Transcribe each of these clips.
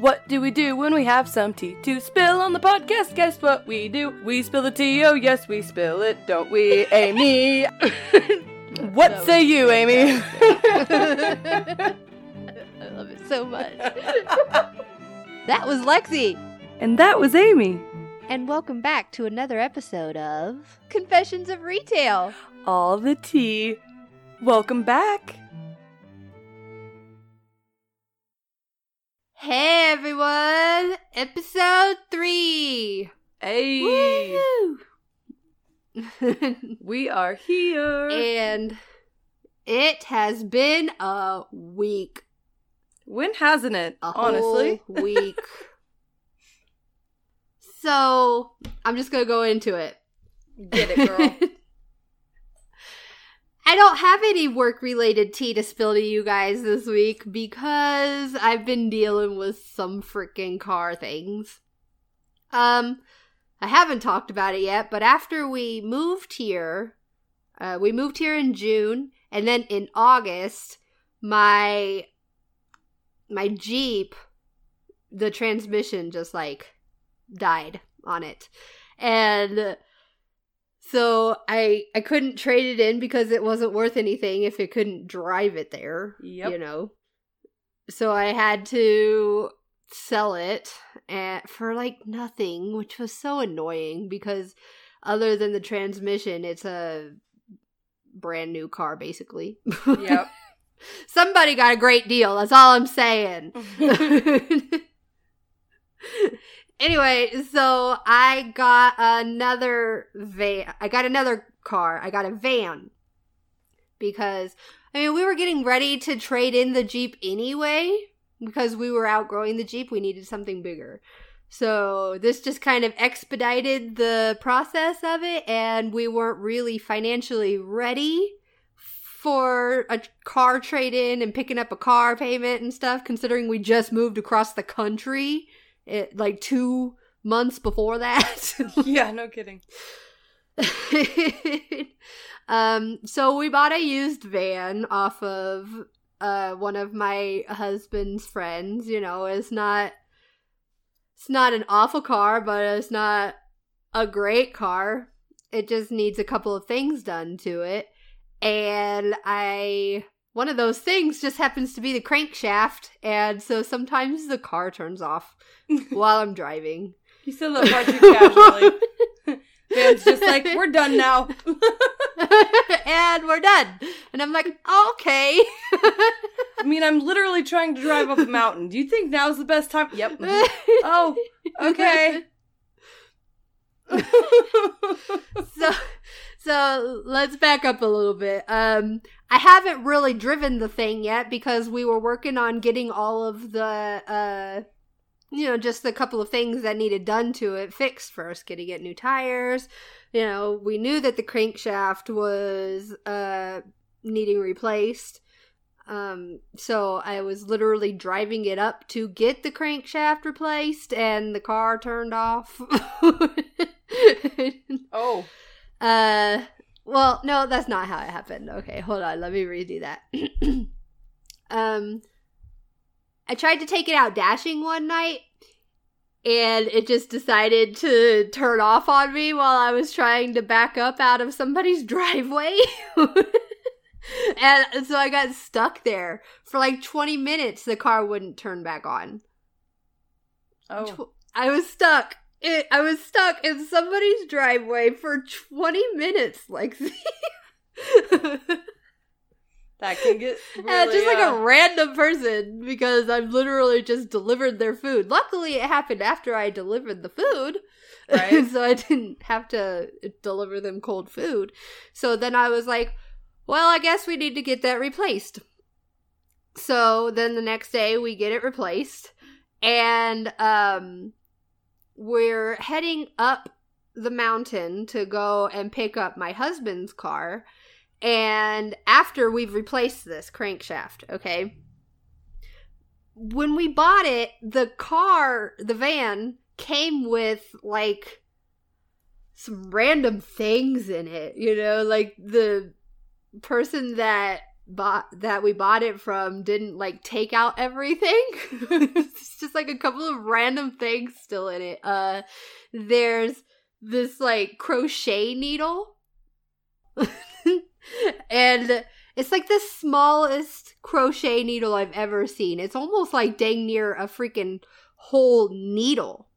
What do we do when we have some tea to spill on the podcast? Guess what we do? We spill the tea. Oh, yes, we spill it, don't we, Amy? what say you, Amy? I love it so much. that was Lexi. and that was Amy. And welcome back to another episode of Confessions of Retail. All the tea. Welcome back. Hey everyone, episode three. Hey, Woo! we are here. and it has been a week. when hasn't it? A honestly. whole week. so I'm just gonna go into it. Get it, girl. I don't have any work related tea to spill to you guys this week because I've been dealing with some freaking car things. Um, I haven't talked about it yet, but after we moved here, uh, we moved here in June, and then in August, my my Jeep, the transmission just like died on it, and so I I couldn't trade it in because it wasn't worth anything if it couldn't drive it there. Yep. You know. So I had to sell it at, for like nothing, which was so annoying because other than the transmission, it's a brand new car basically. yep. Somebody got a great deal. That's all I'm saying. anyway, so I got another van. I got another car. I got a van because I mean we were getting ready to trade in the Jeep anyway because we were outgrowing the Jeep. We needed something bigger. So this just kind of expedited the process of it and we weren't really financially ready for a car trade in and picking up a car payment and stuff considering we just moved across the country it, like 2 months before that. yeah, no kidding. um so we bought a used van off of uh one of my husband's friends, you know, it's not it's not an awful car, but it's not a great car. It just needs a couple of things done to it. And I one of those things just happens to be the crankshaft, and so sometimes the car turns off while I'm driving. You said that far too casually. Van's just like, we're done now. and we're done. And I'm like, okay. I mean, I'm literally trying to drive up a mountain. Do you think now's the best time? Yep. Oh, okay. so so let's back up a little bit. Um I haven't really driven the thing yet because we were working on getting all of the uh you know, just a couple of things that needed done to it fixed first, getting it new tires. You know, we knew that the crankshaft was uh needing replaced. Um, so I was literally driving it up to get the crankshaft replaced and the car turned off. oh. Uh, well, no, that's not how it happened. Okay, hold on. Let me redo that. um, I tried to take it out dashing one night and it just decided to turn off on me while I was trying to back up out of somebody's driveway. and so I got stuck there for like 20 minutes. The car wouldn't turn back on. Oh. I was stuck. It, I was stuck in somebody's driveway for 20 minutes, like That can get really, Yeah, just like uh, a random person because I've literally just delivered their food. Luckily, it happened after I delivered the food. Right. so I didn't have to deliver them cold food. So then I was like, well, I guess we need to get that replaced. So then the next day we get it replaced and um we're heading up the mountain to go and pick up my husband's car and after we've replaced this crankshaft, okay? When we bought it, the car, the van came with like some random things in it, you know, like the person that bought that we bought it from didn't like take out everything. it's just like a couple of random things still in it. Uh there's this like crochet needle. and it's like the smallest crochet needle I've ever seen. It's almost like dang near a freaking whole needle.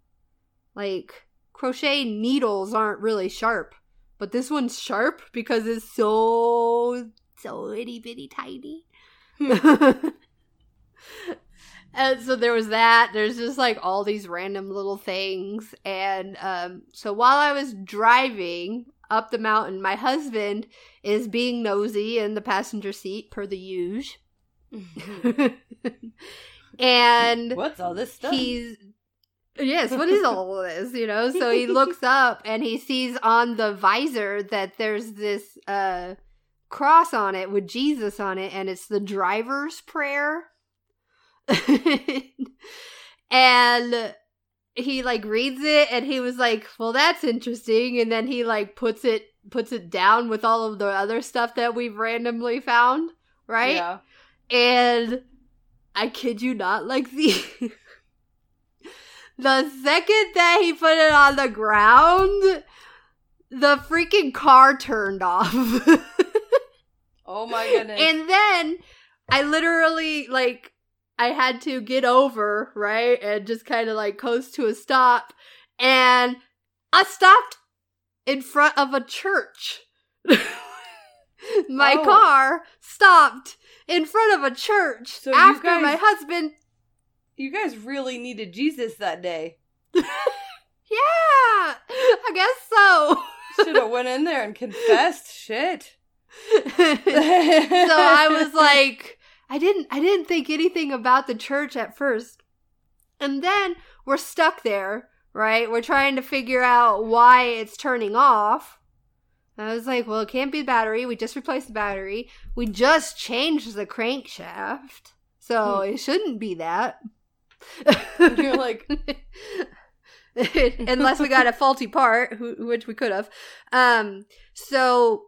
Like crochet needles aren't really sharp, but this one's sharp because it's so so itty bitty tiny. and so there was that. There's just like all these random little things. And um, so while I was driving up the mountain, my husband is being nosy in the passenger seat per the usual. and What's all this stuff? he's yes what is all of this you know so he looks up and he sees on the visor that there's this uh cross on it with jesus on it and it's the driver's prayer and he like reads it and he was like well that's interesting and then he like puts it puts it down with all of the other stuff that we've randomly found right Yeah. and I kid you not, like the the second that he put it on the ground, the freaking car turned off. Oh my goodness. and then I literally like I had to get over, right? And just kind of like coast to a stop and I stopped in front of a church. my Oh. car stopped in front of a church So after guys- my husband you guys really needed Jesus that day. Yeah, I guess so. Should have went in there and confessed. Shit. so I was like, I didn't, I didn't think anything about the church at first, and then we're stuck there, right? We're trying to figure out why it's turning off. And I was like, well, it can't be the battery. We just replaced the battery. We just changed the crankshaft, so it shouldn't be that. You're like, unless we got a faulty part, which we could have. Um, so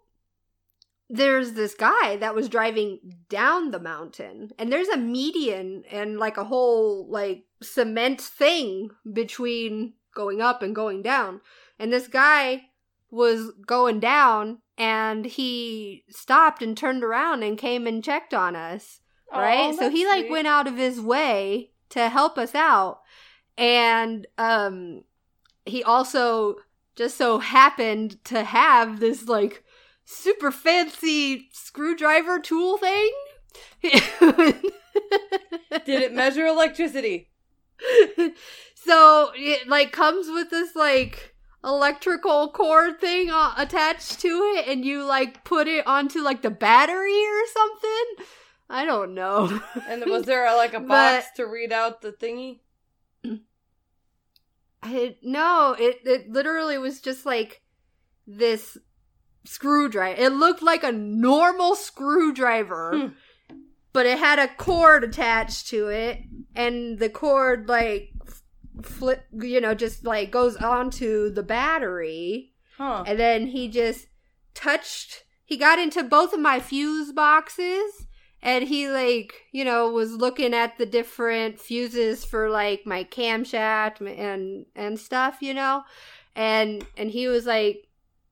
there's this guy that was driving down the mountain, and there's a median and like a whole like cement thing between going up and going down. And this guy was going down, and he stopped and turned around and came and checked on us right? "Oh, so he like sweet." went out of his way to help us out. And um he also just so happened to have this like super fancy screwdriver tool thing. Did it measure electricity? so it like comes with this like electrical cord thing uh, attached to it and you like put it onto like the battery or something i don't know And was there like a But- box to read out the thingy? I, no, it it literally was just like this screwdriver. It looked like a normal screwdriver, Hmm. but it had a cord attached to it, and the cord like flip, you know, just like goes onto the battery, Huh. and then he just touched. He got into both of my fuse boxes. And he like, you know, was looking at the different fuses for like my camshaft and and stuff, you know. And and he was like,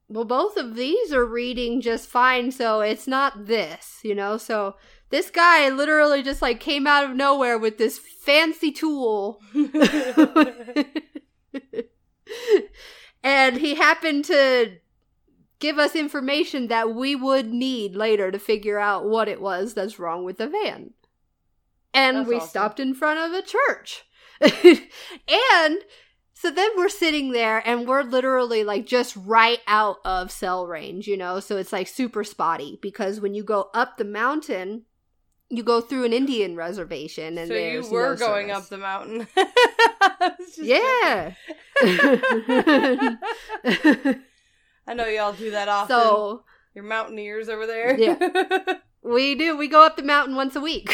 "Well, both of these are reading just fine, so it's not this, you know." So this guy literally just like came out of nowhere with this fancy tool and he happened to give us information that we would need later to figure out what it was that's wrong with the van. And That's we awesome. stopped in front of a church. and so then we're sitting there and we're literally like just right out of cell range, you know? So it's like super spotty because when you go up the mountain, you go through an Indian reservation and so you were no going service. up the mountain. I was just Yeah. I know y'all do that often. so You're mountaineers over there. Yeah. we do. We go up the mountain once a week.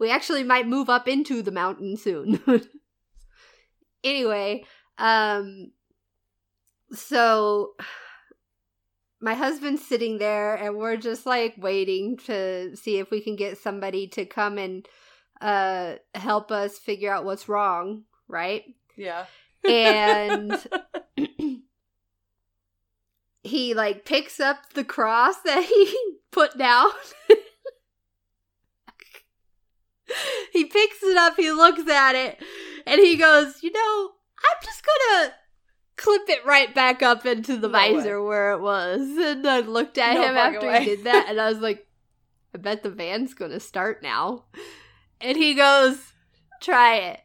we actually might move up into the mountain soon. Anyway, um so my husband's sitting there and we're just like waiting to see if we can get somebody to come and uh help us figure out what's wrong, right? Yeah. And he like picks up the cross that he put down. he picks it up, he looks at it, and he goes, "You know, I'm just to clip it right back up into the No visor where it was. And I looked at No him after way. he did that, and I was like, I bet the van's gonna start now. And he goes, Try it.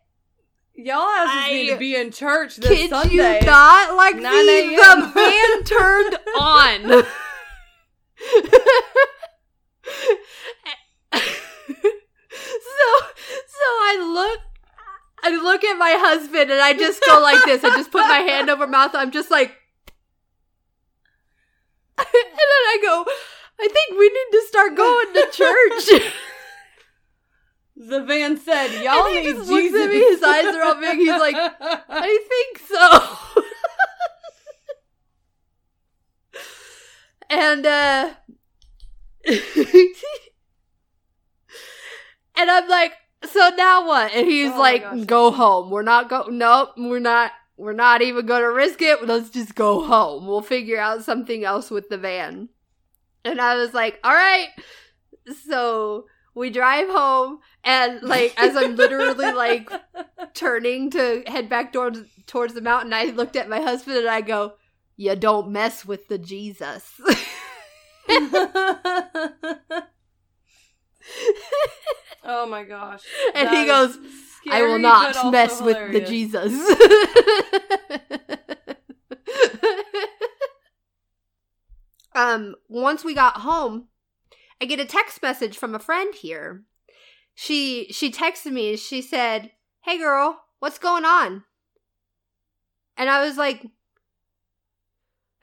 Y'all asses need to be in church this Kid Sunday. you not? Like the, the van turned on. So so I look I look at my husband and I just go like this. I just put my hand over my mouth. I'm just like and then I go, I think we need to start going to church. The van said, "Y'all And he need just Jesus." looks at me, his eyes are all big, he's like, I think so. and uh and I'm like, so now what? And he's Oh like, go home. We're not go nope, we're not we're not even gonna risk it. Let's just go home. We'll figure out something else with the van. And I was like, all right. So we drive home and like as I'm literally like turning to head back towards towards the mountain, I looked at my husband and I go, "You don't mess with the Jesus." oh my gosh. and That he goes, "I will not mess with the. Jesus." um, once we got home, I get a text message from a friend here. She she texted me. and She said, "Hey girl, what's going on?" And I was like,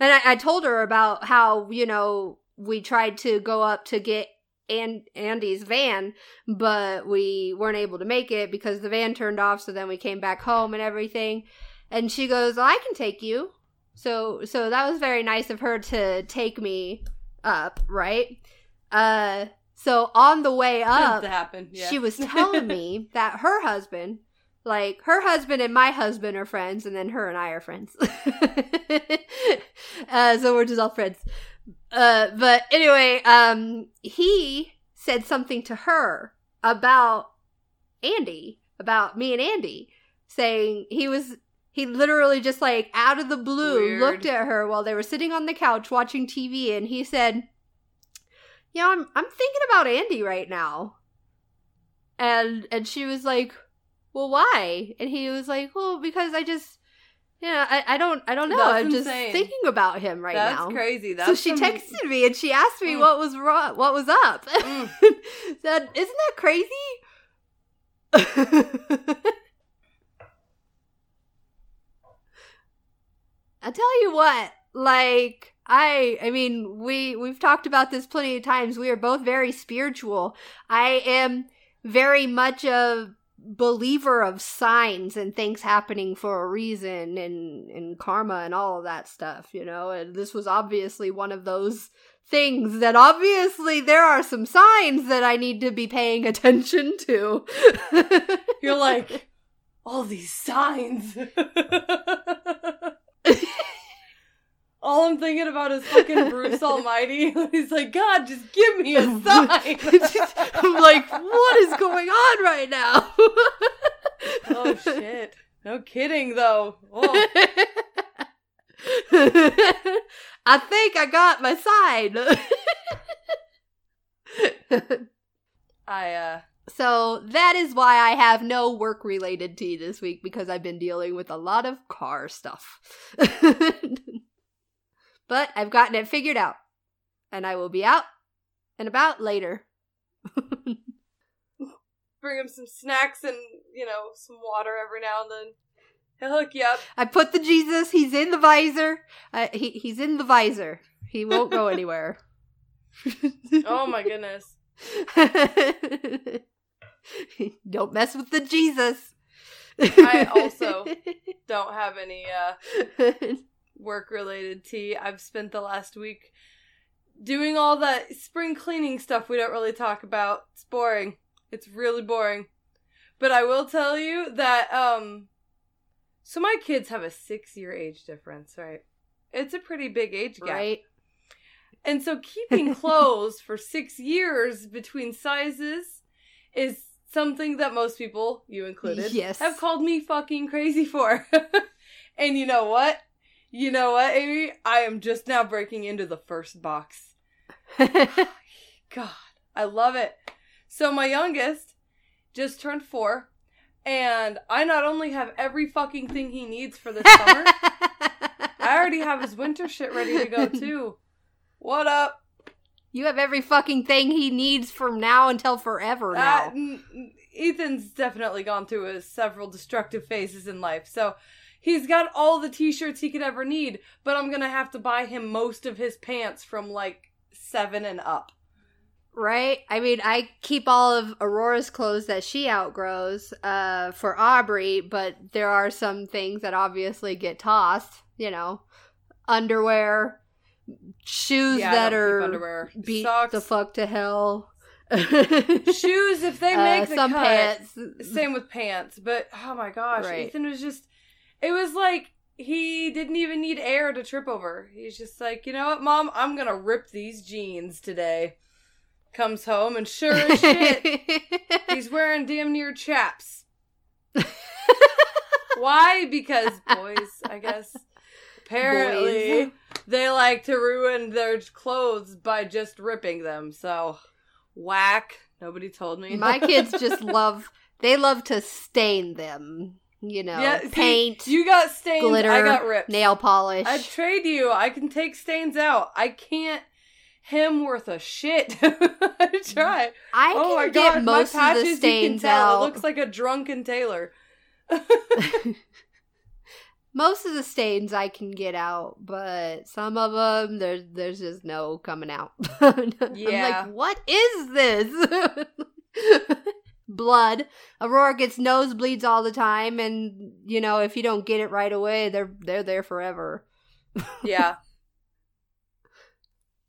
and I, I told her about how you know we tried to go up to get and Andy's van, but we weren't able to make it because the van turned off. So then we came back home and everything. And she goes, well, "I can take you." So so that was very nice of her to take me up, right? Uh, so on the way up. Yeah. she was telling me that her husband, like her husband and my husband are friends, and then her and I are friends. uh, so we're just all friends. Uh, but anyway, um, he said something to her about Andy, about me and Andy, saying he was. He literally just like out of the blue Weird. looked at her while they were sitting on the couch watching TV, and he said, "You know, I'm I'm thinking about Andy right now." And and she was like, "Well, why?" And he was like, "Well, because I just, know, I, I don't I don't know. That's I'm just thinking about him right That's now." That's crazy. That's so she some- texted me and she asked me Mm. what was wrong, what was up. Mm. Said, "Isn't that crazy?" I tell you what, like I I mean, we we've talked about this plenty of times. We are both very spiritual. I am very much a believer of signs and things happening for a reason and and karma and all of that stuff, you know. And this was obviously one of those things that obviously there are some signs that I need to be paying attention to. You're like, all these signs. all I'm thinking about is fucking Bruce Almighty. He's like, God, just give me a sign. I'm like, what is going on right now? oh shit. No kidding though. Oh. I think I got my sign. I uh so that is why I have no work related tea this week because I've been dealing with a lot of car stuff. But I've gotten it figured out. And I will be out and about later. bring him some snacks and, you know, some water every now and then. He'll hook you up. I put the Jesus. He's in the visor. Uh, he he's in the visor. He won't go anywhere. Oh my goodness. Don't mess with the Jesus. I also Don't have any uh work related tea. I've spent the last week doing all that spring cleaning stuff we don't really talk about. It's boring. It's really boring. But I will tell you that um so my kids have a 6-year age difference, right? It's a pretty big age gap. Right? And so keeping clothes for 6 years between sizes is something that most people, you included, Yes. have called me fucking crazy for. and you know what? You know what, Amy? I am just now breaking into the first box. God, I love it. So my youngest just turned four, and I not only have every fucking thing he needs for the summer, I already have his winter shit ready to go too. What up? You have every fucking thing he needs from now until forever Uh, now. n- Ethan's definitely gone through his several destructive phases in life, so he's got all the t-shirts he could ever need. But I'm gonna have to buy him most of his pants from like seven and up. Right? I mean, I keep all of Aurora's clothes that she outgrows uh, for Aubrey, but there are some things that obviously get tossed. You know, underwear, shoes Yeah, that are underwear. beat Socks, the fuck to hell. shoes if they make Uh, the some cut. pants. Same with pants, but oh my gosh, Right. Ethan was just. It was like he didn't even need air to trip over. He's just like, you know what, mom, I'm gonna rip these jeans today. Comes home and sure as shit, he's wearing damn near chaps. Why? Because boys, I guess. Apparently, Boys. they like to ruin their clothes by just ripping them. So, whack. Nobody told me. My kids just love. They love to stain them. You know, yeah, see, paint, you got stains. glitter, I got ripped. nail polish. I'd trade you. I can take stains out. I can't him worth a shit. I try. I oh can my get god, my most of patches the you can stains tell. out. It looks like a drunken tailor. most of the stains I can get out, but some of them there's there's just no coming out. I'm Yeah. like, what is this? Blood. Aurora gets nosebleeds all the time, and you know if you don't get it right away, they're they're there forever. yeah.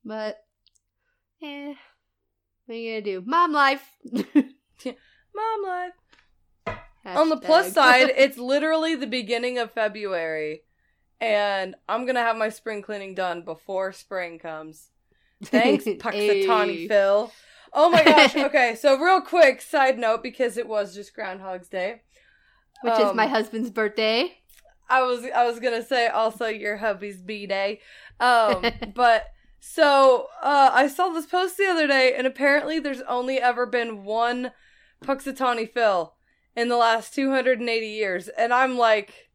But, eh, what are you gonna do? Mom life. Mom life. On the plus side, it's literally the beginning of February, and I'm gonna have my spring cleaning done before spring comes. Thanks, Punxsutawney. Phil. Oh my gosh. Okay, so real quick side note because it was just Groundhog's Day. which is my Um, husband's birthday. I was I was gonna say also your hubby's b day, um, but so uh, I saw this post the other day, and apparently there's only ever been one Punxsutawney Phil in the last 280 years, and I'm like,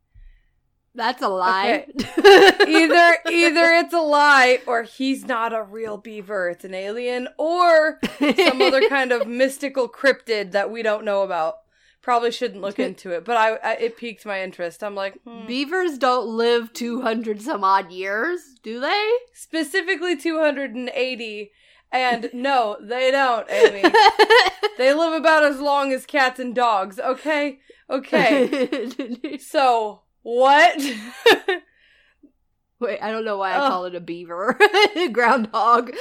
That's a lie. either either it's a lie or he's not a real beaver, it's an alien, or some other kind of mystical cryptid that we don't know about. Probably shouldn't look into it, but I, I it piqued my interest. I'm like, hmm. Beavers don't live 200 some odd years, do they? specifically 280 and no they don't amy they live about as long as cats and dogs okay okay so what Wait, I don't know why I Ugh. call it a beaver. Groundhog.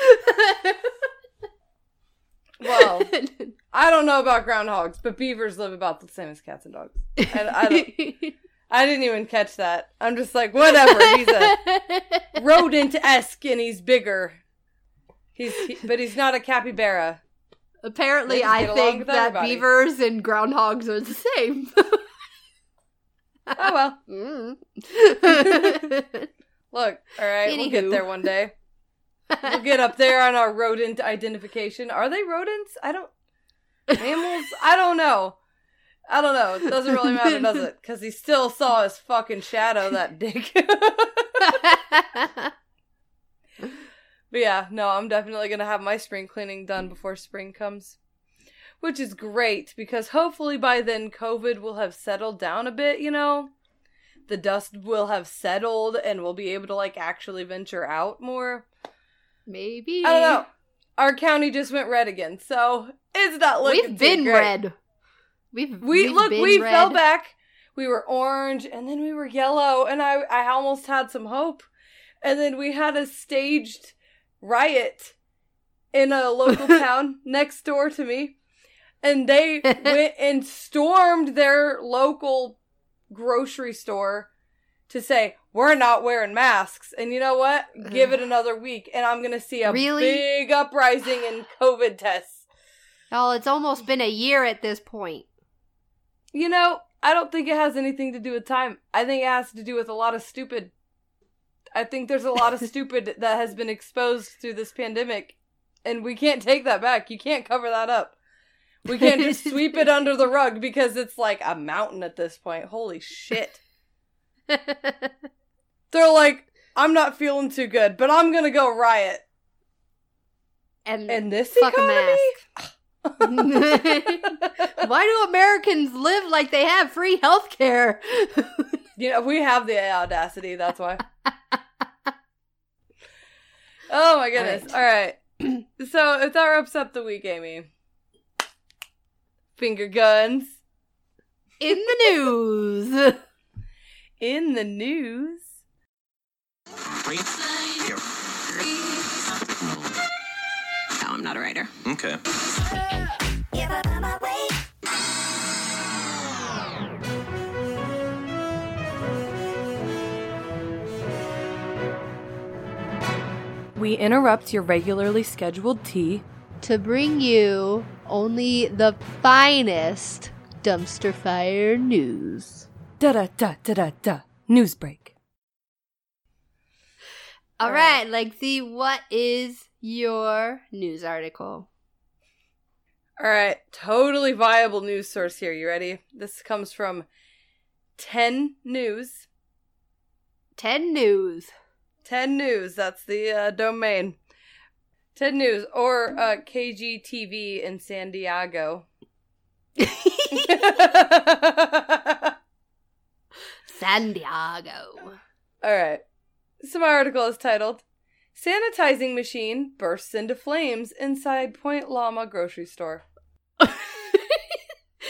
well i don't know about groundhogs but beavers live about the same as cats and dogs and i don't i didn't even catch that i'm just like whatever he's a rodent-esque and he's bigger he's he, but he's not a capybara Apparently, I think that beavers and groundhogs are the same. Oh well Mm. Look, all right, we'll get there one day. We'll get up there on our rodent identification. Are they rodents? I don't. Mammals? I don't know. I don't know. It doesn't really matter, does it? Because he still saw his fucking shadow, that dick. but yeah, no, I'm definitely gonna have my spring cleaning done before spring comes. Which is great because hopefully by then COVID will have settled down a bit, you know? The dust will have settled and we'll be able to like actually venture out more. Maybe. I don't know. Our county just went red again, so it's not looking We've been great. red. We've We we've look, we red. fell back. We were orange and then we were yellow and I I almost had some hope. and then we had a staged riot in a local town next door to me. And they went and stormed their local grocery store to say, we're not wearing masks. And you know what? Give it another week, and I'm going to see a Really? big uprising in COVID tests. Oh, it's almost been a year at this point. You know, I don't think it has anything to do with time. I think it has to do with a lot of stupid. I think there's a lot of stupid that has been exposed through this pandemic, and we can't take that back. You can't cover that up. We can't just sweep it under the rug because it's like a mountain at this point. Holy shit. They're like, I'm not feeling too good, but I'm gonna go riot. and And this fuck a economy? mask. Why do Americans live like they have free health care? You know, if we have the audacity, that's why. oh my goodness. All right. So, if that wraps up the week, Amy. Finger guns In the news. in the news. No, I'm not a writer. Okay. We interrupt your regularly scheduled tea. To bring you only the finest dumpster fire news. Da da da da da da. News break. All All right, Lexi, what is your news article? All right, totally viable news source here. You ready? This comes from 10 News. 10 news. 10 News, that's the uh, domain. 10 News or uh, KGTV in San Diego. San Diego. All right. So my article is titled Sanitizing Machine Bursts into Flames Inside Point Loma Grocery Store.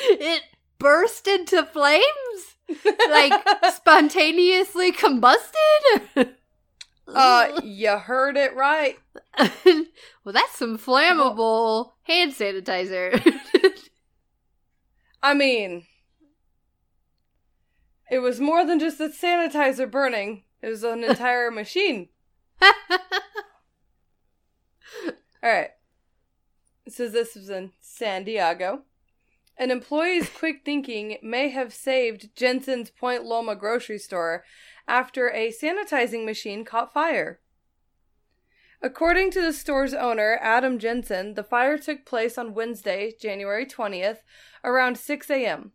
it burst into flames? Like spontaneously combusted? uh, you heard it right. well, that's some flammable hand sanitizer. I mean, it was more than just the sanitizer burning. It was an entire machine. All right. Says this was in San Diego. An employee's quick thinking may have saved Jensen's Point Loma grocery store after a sanitizing machine caught fire. According to the store's owner, Adam Jensen, the fire took place on Wednesday, January 20th, around 6 a.m.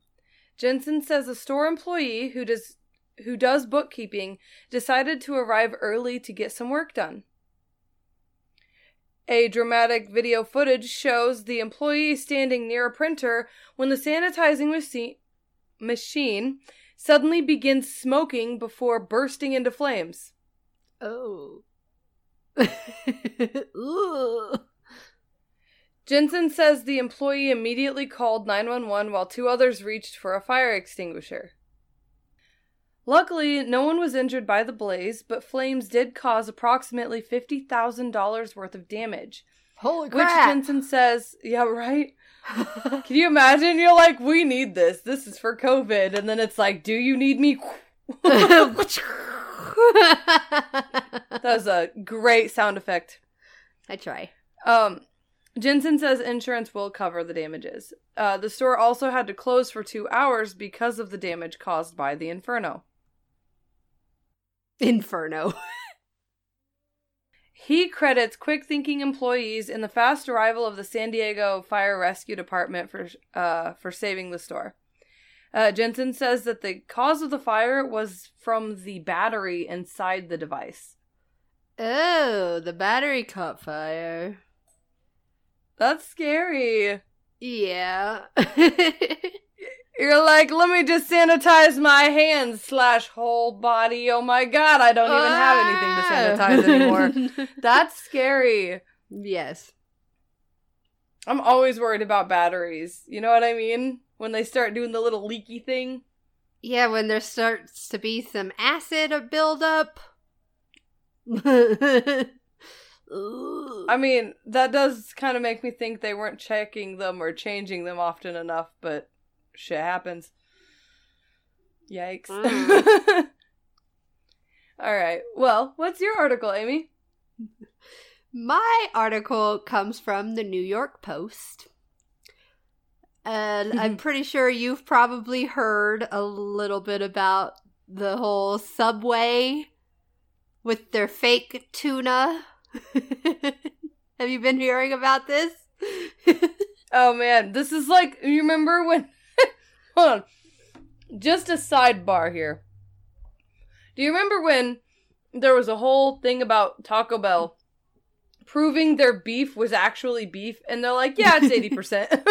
Jensen says a store employee who does who does bookkeeping decided to arrive early to get some work done. A dramatic video footage shows the employee standing near a printer when the sanitizing machi- machine suddenly begins smoking before bursting into flames. oh. Jensen says the employee immediately called 911 while two others reached for a fire extinguisher. Luckily, no one was injured by the blaze, but flames did cause approximately $50,000 worth of damage. Holy crap! Which. Jensen says, yeah, right? Can you imagine? You're like, we need this. This is for COVID. And then it's like, do you need me? that was a great sound effect. I try. Um, Jensen says insurance will cover the damages. Uh, the store also had to close for two hours because of the damage caused by the inferno. Inferno. He credits quick thinking employees in the fast arrival of the San Diego Fire Rescue Department for uh, for saving the store. Uh, Jensen says that the cause of the fire was from the battery inside the device. Oh, the battery caught fire. That's scary. Yeah. You're like, let me just sanitize my hands slash whole body. Oh my god, I don't even have anything to sanitize anymore. That's scary. yes. I'm always worried about batteries. You know what I mean? When they start doing the little leaky thing. Yeah, when there starts to be some acid buildup. I mean, that does kind of make me think they weren't checking them or changing them often enough, but shit happens. Yikes. Mm. All right. Well, what's your article, Amy? My article comes from the New York Post. And I'm mm-hmm. pretty sure you've probably heard a little bit about the whole Subway with their fake tuna. Have you been hearing about this? Oh man, this is like you remember when Hold on. Just a sidebar here. Do you remember when there was a whole thing about Taco Bell proving their beef was actually beef and they're like, "Yeah, it's 80%."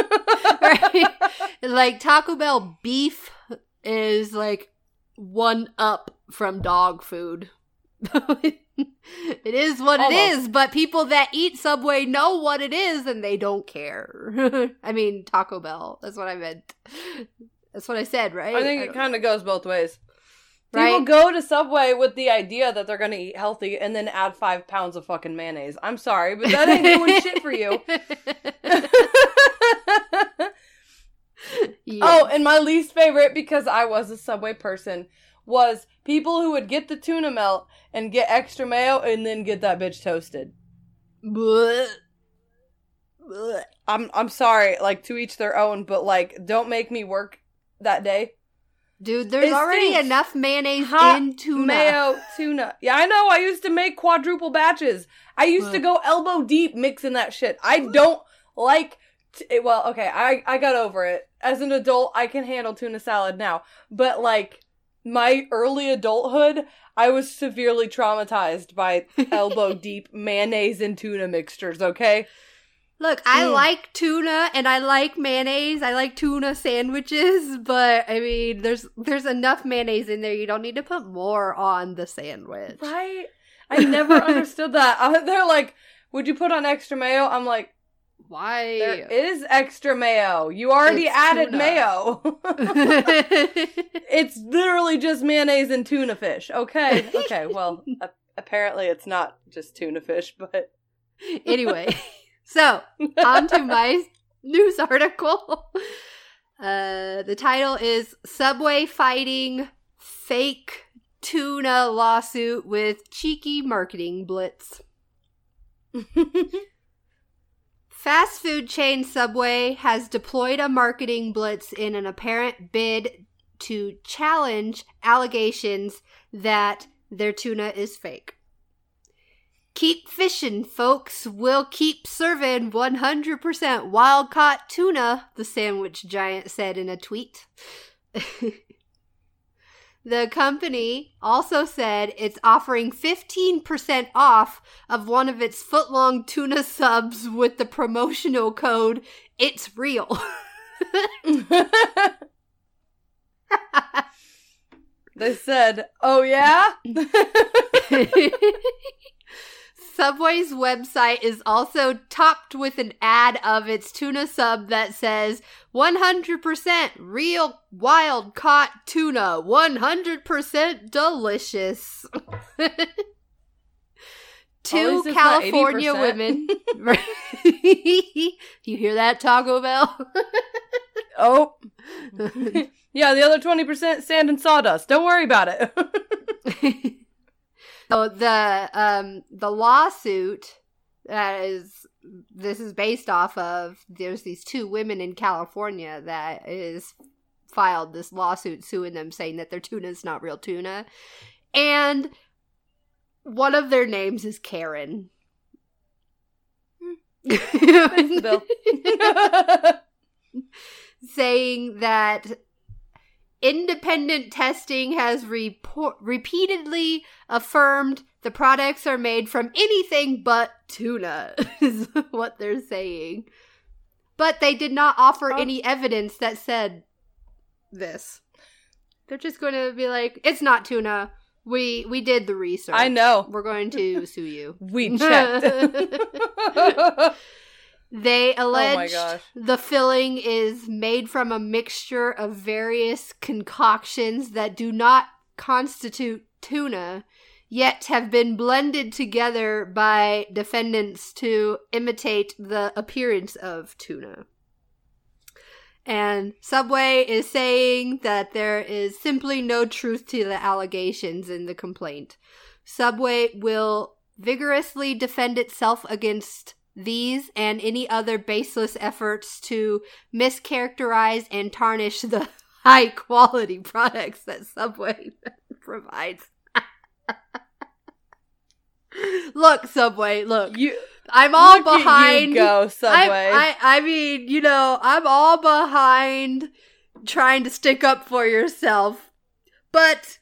right? Like Taco Bell beef is like one up from dog food. it is what it Almost. is, but people that eat Subway know what it is and they don't care. I mean, Taco Bell. That's what I meant. That's what I said, right? I think it kind of goes both ways. Right? People go to Subway with the idea that they're going to eat healthy and then add five pounds of fucking mayonnaise. I'm sorry, but that ain't doing shit for you. Yes. Oh, and my least favorite, because I was a Subway person, was people who would get the tuna melt and get extra mayo and then get that bitch toasted. Blech. Blech. I'm I'm sorry, like to each their own, but like don't make me work that day. Dude, there's It already stinks. enough mayonnaise Hot in tuna. Mayo tuna. Yeah, I know. I used to make quadruple batches. I used to go elbow deep mixing that shit. I don't like. T- eh, well, okay, I I got over it. As an adult, I can handle tuna salad now, but like my early adulthood, I was severely traumatized by elbow deep mayonnaise and tuna mixtures. Okay. Look, I Mm. like tuna and I like mayonnaise. I like tuna sandwiches, but I mean, there's there's enough mayonnaise in there. You don't need to put more on the sandwich. Right. I never understood that. I, they're like, "Would you put on extra mayo?" I'm like. Why? There is extra mayo. You already It's added tuna. mayo. it's literally just mayonnaise and tuna fish. Okay. Okay. Well, apparently it's not just tuna fish, but anyway, so on to my news article. Uh, the title is Subway Fighting Fake Tuna Lawsuit with Cheeky Marketing Blitz. Fast food chain Subway has deployed a marketing blitz in an apparent bid to challenge allegations that their tuna is fake. Keep fishing, folks. We'll keep serving 100% wild caught tuna, the sandwich giant said in a tweet. the company also said it's offering 15% off of one of its foot long tuna subs with the promotional code It's Real. they said, "Oh yeah." Subway's website is also topped with an ad of its tuna sub that says 100% real wild caught tuna, 100% delicious. Two least it's not California 80%. women. you hear that, Taco Bell? oh. yeah, the other 20% sand and sawdust. Don't worry about it. So the um the lawsuit that is this is based off of there's these two women in California that is filed this lawsuit suing them saying that their tuna is not real tuna and one of their names is Karen. Bill. saying that independent testing has report- repeatedly affirmed the products are made from anything but tuna is what they're saying but they did not offer Oh. any evidence that said this they're just going to be like it's not tuna we we did the research I know. we're going to sue you We checked. They allege Oh the filling is made from a mixture of various concoctions that do not constitute tuna, yet have been blended together by defendants to imitate the appearance of tuna. And Subway is saying that there is simply no truth to the allegations in the complaint. Subway will vigorously defend itself against these and any other baseless efforts to mischaracterize and tarnish the high quality products that Subway provides. look, Subway, look. You I'm all look behind. you go Subway. I, I, I mean, you know, I'm all behind trying to stick up for yourself, but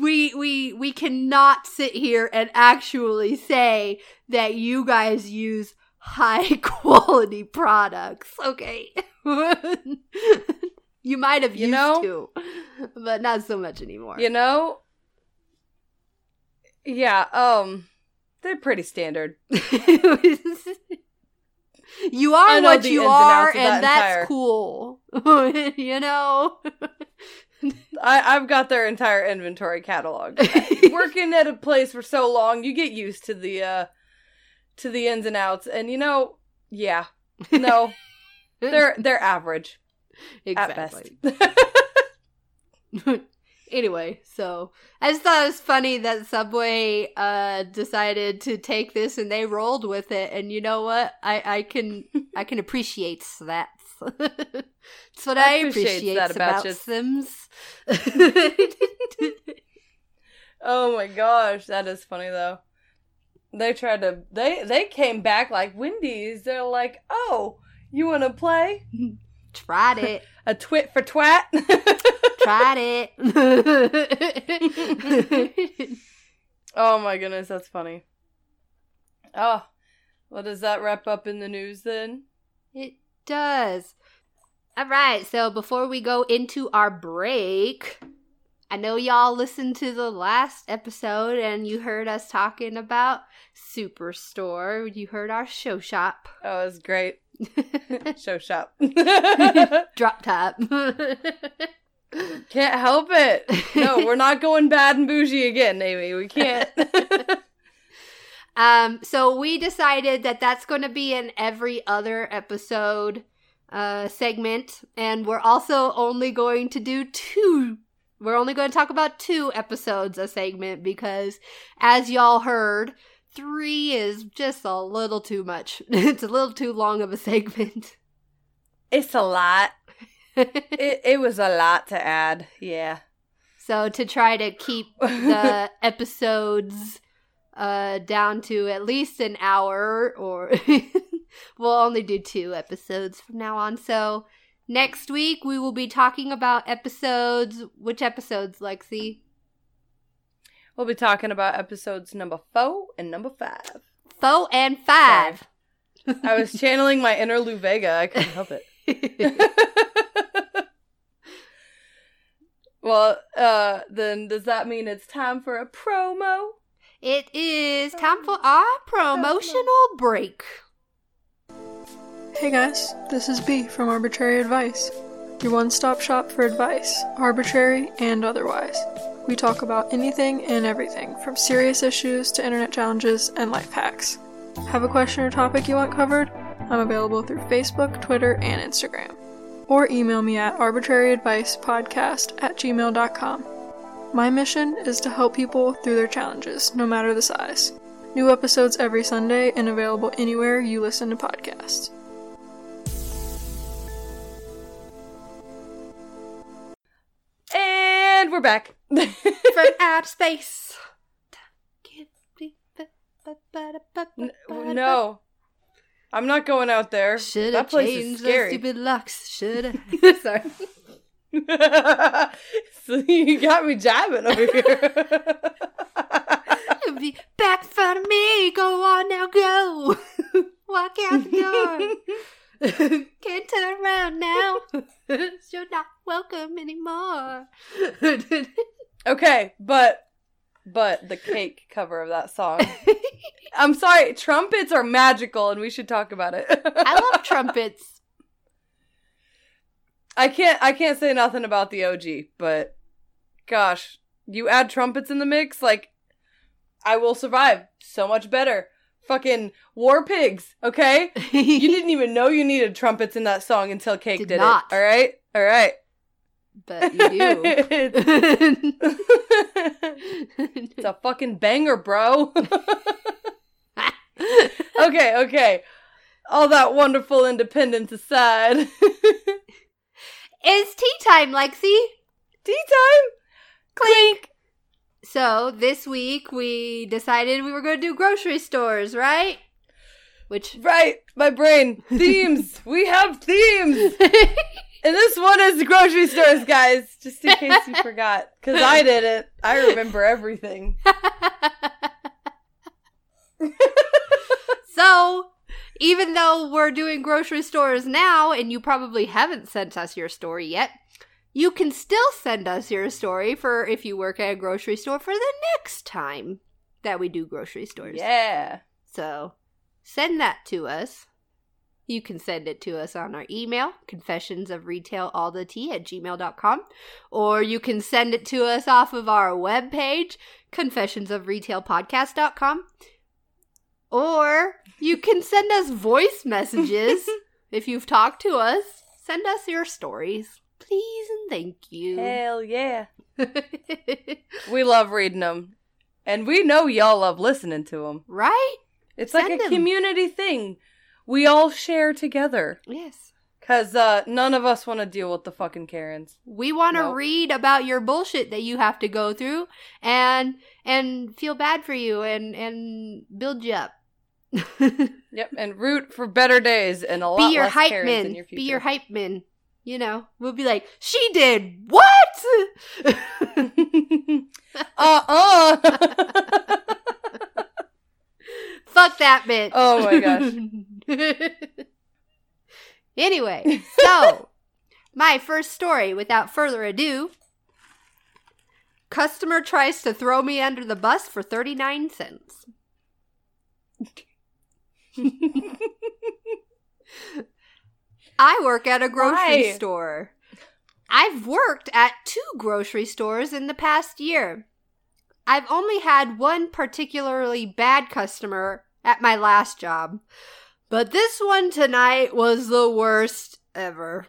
we we we cannot sit here and actually say that you guys use high quality products. Okay. you might have You used know- to, but not so much anymore. you know? Yeah, um they're pretty standard. you are what you and are, of and that's cool. you know? I, I've got their entire inventory catalog. Working at a place for so long, you get used to the uh to the ins and outs, and you know, yeah, no, they're they're average exactly. at best. anyway, so I just thought it was funny that Subway uh decided to take this and they rolled with it, and you know what? I I can I can appreciate that. It's what I, I appreciate that about about, you. Sims. oh my gosh, that is funny though. They tried to they they came back like Wendy's. They're like, oh, you want to play Tried it. a twit for twat? Tried it. oh my goodness, that's funny. Oh, well, does that wrap up in the news then? It does. All right, so before we go into our break, I know y'all listened to the last episode and you heard us talking about Superstore. You heard our show shop. Oh, it was great. Show shop. Drop top. Can't help it. No, we're not going bad and bougie again, Amy. We can't. Um, so we decided that that's going to be in every other episode uh segment and we're also only going to do two we're only going to talk about two episodes a segment because as y'all heard three is just a little too much it's a little too long of a segment it's a lot. It, it was a lot to add. Yeah. so to try to keep the episodes uh down to at least an hour or we'll only do two episodes from now on so next week we will be talking about episodes which episodes lexi We'll be talking about episodes number four and number five. four and five I was channeling my inner Lou Bega. I couldn't help it. well, uh, then does that mean it's time for a promo? It is time for our promotional break Hey guys, this is B from Arbitrary Advice, your one stop shop for advice, arbitrary and otherwise. We talk about anything and everything, from serious issues to internet challenges and life hacks. Have a question or topic you want covered? I'm available through Facebook, Twitter, and Instagram. Or email me at arbitraryadvicepodcast at gmail.com. My mission is to help people through their challenges, no matter the size. New episodes every Sunday and available anywhere you listen to podcasts. And we're back. from outer space no. I'm not going out there. Should that have place is changed the scary. stupid locks. Should have. Sorry. so you got me jabbing over here. Be back in front of me. Go on now, go. Walk out the door. Can't turn around now. You're not welcome anymore. okay, but but the cake cover of that song. I'm sorry, trumpets are magical and we should talk about it. I love trumpets. I can't I can't say nothing about the OG, but gosh, You add trumpets in the mix, like I will survive so much better. Fucking war pigs, okay? You didn't even know you needed trumpets in that song until Cake Did did, not. it. All right, all right. but you do. it's a fucking banger, bro. okay, okay. All that wonderful independence aside. It's tea time, Lexi. Tea time. Clink. So this week we decided we were going to do grocery stores, right? Which Right, my brain. Themes. we have themes. And this one is grocery stores, guys. Just in case you forgot. Because I did it. I remember everything. so, even though we're doing grocery stores now, and you probably haven't sent us your story yet, you can still send us your story for if you work at a grocery store for the next time that we do grocery stores. Yeah. So, send that to us. You can send it to us on our email, confessions of retail all the tea at gmail.com, or you can send it to us off of our webpage, confessionsofretailpodcast.com, or you can send us voice messages if you've talked to us. Send us your stories, please and thank you. Hell yeah. We love reading them. And we know y'all love listening to them. right? It's Send like a 'em. community thing. We all share together. Yes. Because uh, none of us want to deal with the fucking Karens. We want to Nope. read about your bullshit that you have to go through and and feel bad for you and and build you up. Yep. And root for better days and a lot Be your less hype Karens in man. your future. Be your hype man. You know, we'll be like, she did what? uh-uh. Fuck that bitch. Oh my gosh. Anyway, so my first story, without further ado. Customer tries to throw me under the bus for 39 cents. I work at a grocery Why? store. I've worked at two grocery stores in the past year. I've only had one particularly bad customer at my last job, but this one tonight was the worst ever.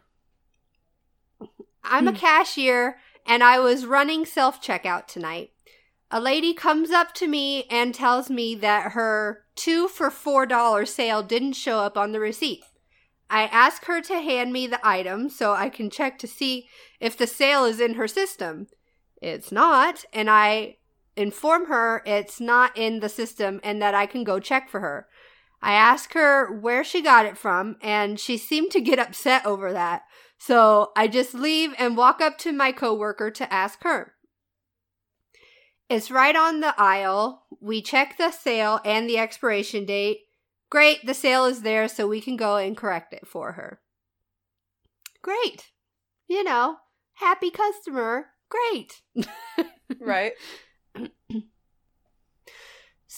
I'm a Hmm. cashier and I was running self checkout tonight. A lady comes up to me and tells me that her two for $4 sale didn't show up on the receipt. I ask her to hand me the item so I can check to see if the sale is in her system. It's not, and I inform her it's not in the system and that I can go check for her. I ask her where she got it from, and she seemed to get upset over that. So I just leave and walk up to my coworker to ask her. It's right on the aisle. We check the sale and the expiration date. Great, the sale is there, so we can go and correct it for her. Great. You know, happy customer. Great. right.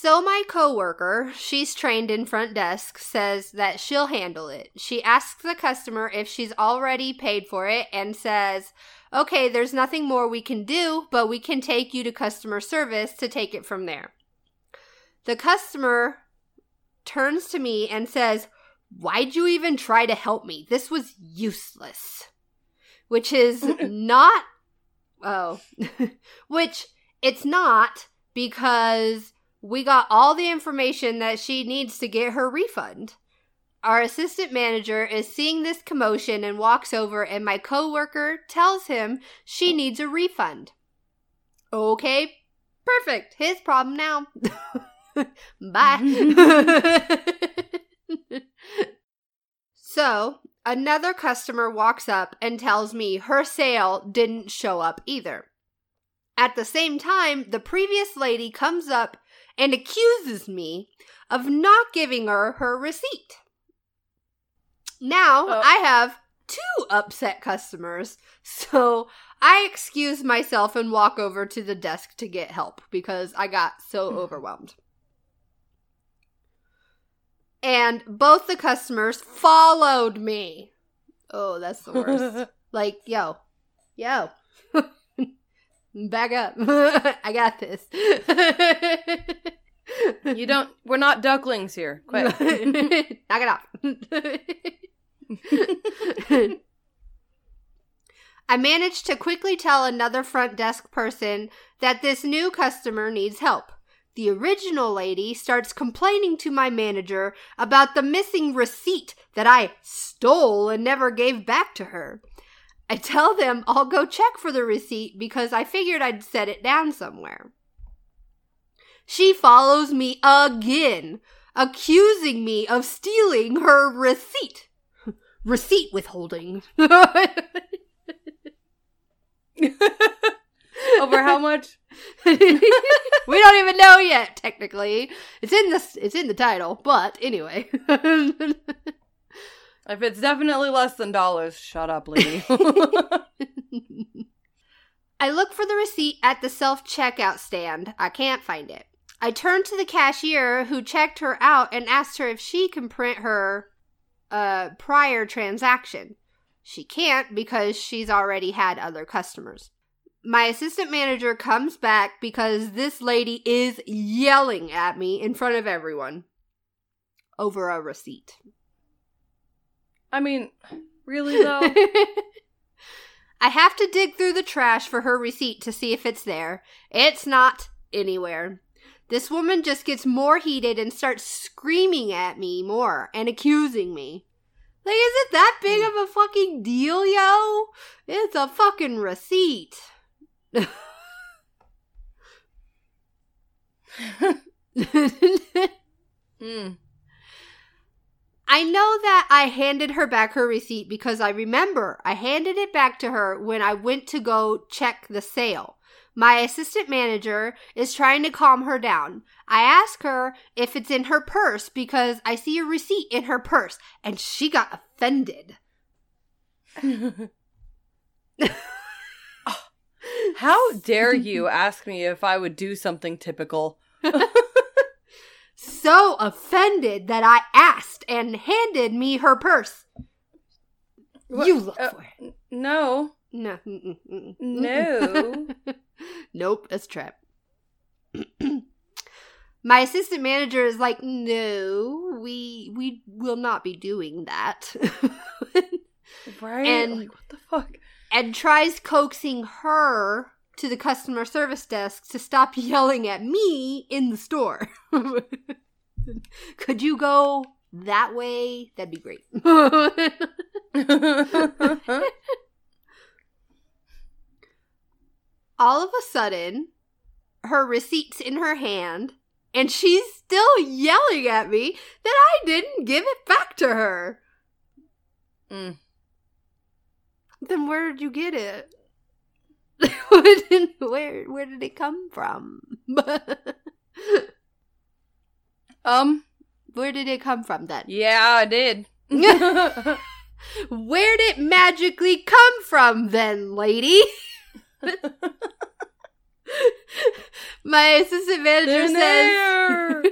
So my coworker, she's trained in front desk, says that she'll handle it. She asks the customer if she's already paid for it and says, "Okay, there's nothing more we can do, but we can take you to customer service to take it from there." The customer turns to me and says, "Why'd you even try to help me? This was useless." Which is not oh, which it's not because we got all the information that she needs to get her refund. Our assistant manager is seeing this commotion and walks over, and my coworker tells him she needs a refund. Okay, perfect. His problem now. Bye. so, another customer walks up and tells me her sale didn't show up either. At the same time, the previous lady comes up and accuses me of not giving her her receipt. Now Oh. I have two upset customers, so I excuse myself and walk over to the desk to get help because I got so hmm. overwhelmed. And both the customers followed me. Oh, that's the worst. like, yo, yo. Back up. I got this. You don't. We're not ducklings here. Quick. Knock it off. I managed to quickly tell another front desk person that this new customer needs help. The original lady starts complaining to my manager about the missing receipt that I stole and never gave back to her. I tell them I'll go check for the receipt because I figured I'd set it down somewhere. She follows me again, accusing me of stealing her receipt. receipt withholding. Over how much? we don't even know yet technically. It's in the it's in the title, but anyway. If it's definitely less than dollars, shut up, lady. I look for the receipt at the self checkout stand. I can't find it. I turn to the cashier who checked her out and asked her if she can print her uh, prior transaction. She can't because she's already had other customers. My assistant manager comes back because this lady is yelling at me in front of everyone over a receipt. I mean, really though? I have to dig through the trash for her receipt to see if it's there. It's not anywhere. This woman just gets more heated and starts screaming at me more and accusing me. Like, is it that big of a fucking deal, yo? It's a fucking receipt. Mm. I know that I handed her back her receipt because I remember I handed it back to her when I went to go check the sale. My assistant manager is trying to calm her down. I ask her if it's in her purse because I see a receipt in her purse and she got offended. How dare you ask me if I would do something typical? So offended that I asked and handed me her purse. What- You look uh, for it. No. No. mm-mm, mm-mm. No. nope, that's a trap. My assistant manager is like, "No, we we will not be doing that." Right? And- like, what the fuck? and tries coaxing her to the customer service desk to stop yelling at me in the store. Could you go that way? That'd be great. all of a sudden, her receipt's in her hand, and she's still yelling at me that I didn't give it back to her. Mm. Then where did you get it? Where did- where did it come from? Um, where did it come from then? yeah, I did. Where did it magically come from then, lady? My assistant manager In says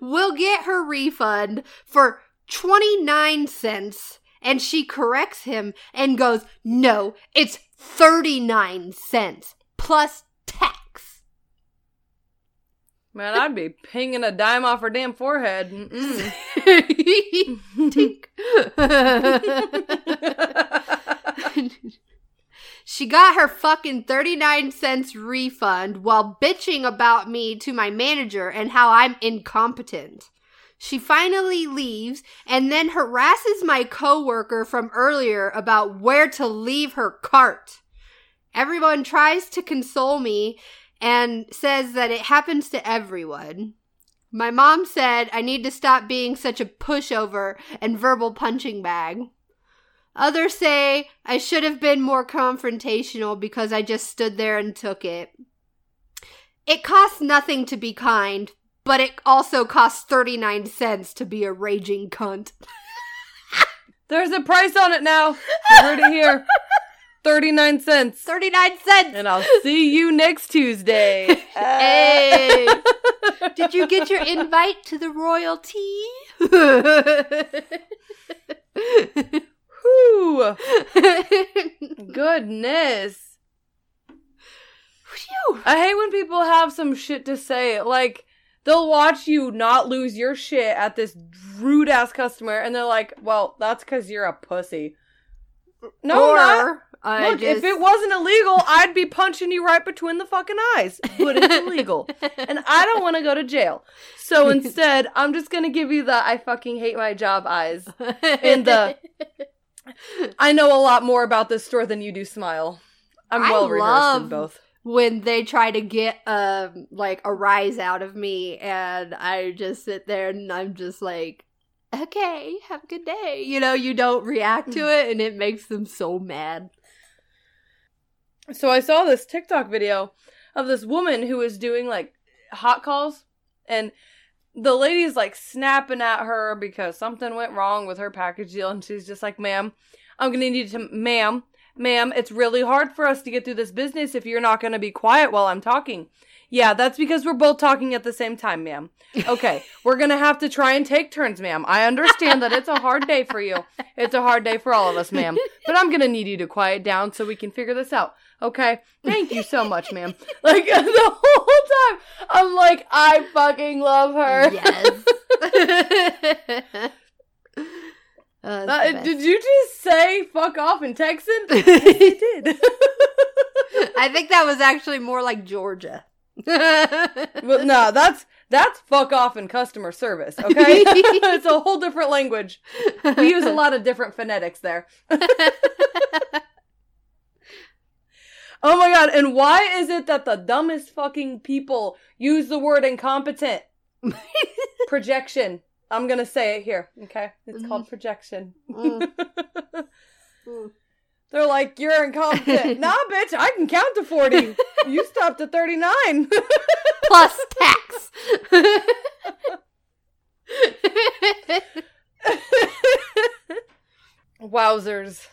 we'll get her refund for 29 cents. And she corrects him and goes, No, it's 39 cents plus tax. Man, I'd be pinging a dime off her damn forehead. Tink. she got her fucking 39 cents refund while bitching about me to my manager and how I'm incompetent. She finally leaves and then harasses my coworker from earlier about where to leave her cart. Everyone tries to console me and says that it happens to everyone. My mom said I need to stop being such a pushover and verbal punching bag. Others say I should have been more confrontational because I just stood there and took it. It costs nothing to be kind, but it also costs 39 cents to be a raging cunt. There's a price on it now. You heard it here. 39 cents. 39 cents! And I'll see you next Tuesday. Hey! Did you get your invite to the royalty? Whew. Goodness. Woo! I hate when people have some shit to say. Like, they'll watch you not lose your shit at this rude ass customer, and they're like, well, that's because you're a pussy. No, or, not. I Look, just... if it wasn't illegal, I'd be punching you right between the fucking eyes. But it's illegal. and I don't want to go to jail. So instead, I'm just going to give you the I fucking hate my job eyes. and the- I know a lot more about this store than you do, smile. I'm well rehearsed love- in both. When they try to get um like a rise out of me and I just sit there and I'm just like okay have a good day. You know you don't react to it and it makes them so mad. So I saw this TikTok video of this woman who was doing like hot calls and the lady's like snapping at her because something went wrong with her package deal and she's just like, "Ma'am, I'm going to need you to ma'am, ma'am, it's really hard for us to get through this business if you're not going to be quiet while I'm talking." Yeah, that's because we're both talking at the same time, ma'am. Okay, we're gonna have to try and take turns, ma'am. I understand that it's a hard day for you. It's a hard day for all of us, ma'am. But I'm gonna need you to quiet down so we can figure this out. Okay? Thank you so much, ma'am. Like the whole time, I'm like, I fucking love her. yes Uh, Uh, it's the best. did you just say fuck off in Texan? I did. I think that was actually more like Georgia Well, no, that's that's fuck off in customer service. Okay, it's a whole different language. We use a lot of different phonetics there. Oh my god, and why is it that the dumbest fucking people use the word incompetent? projection. I'm gonna say it here, okay? It's called projection. Mm. Mm. They're like, you're incompetent. nah, bitch, I can count to 40. You stopped at 39. plus tax. Wowzers.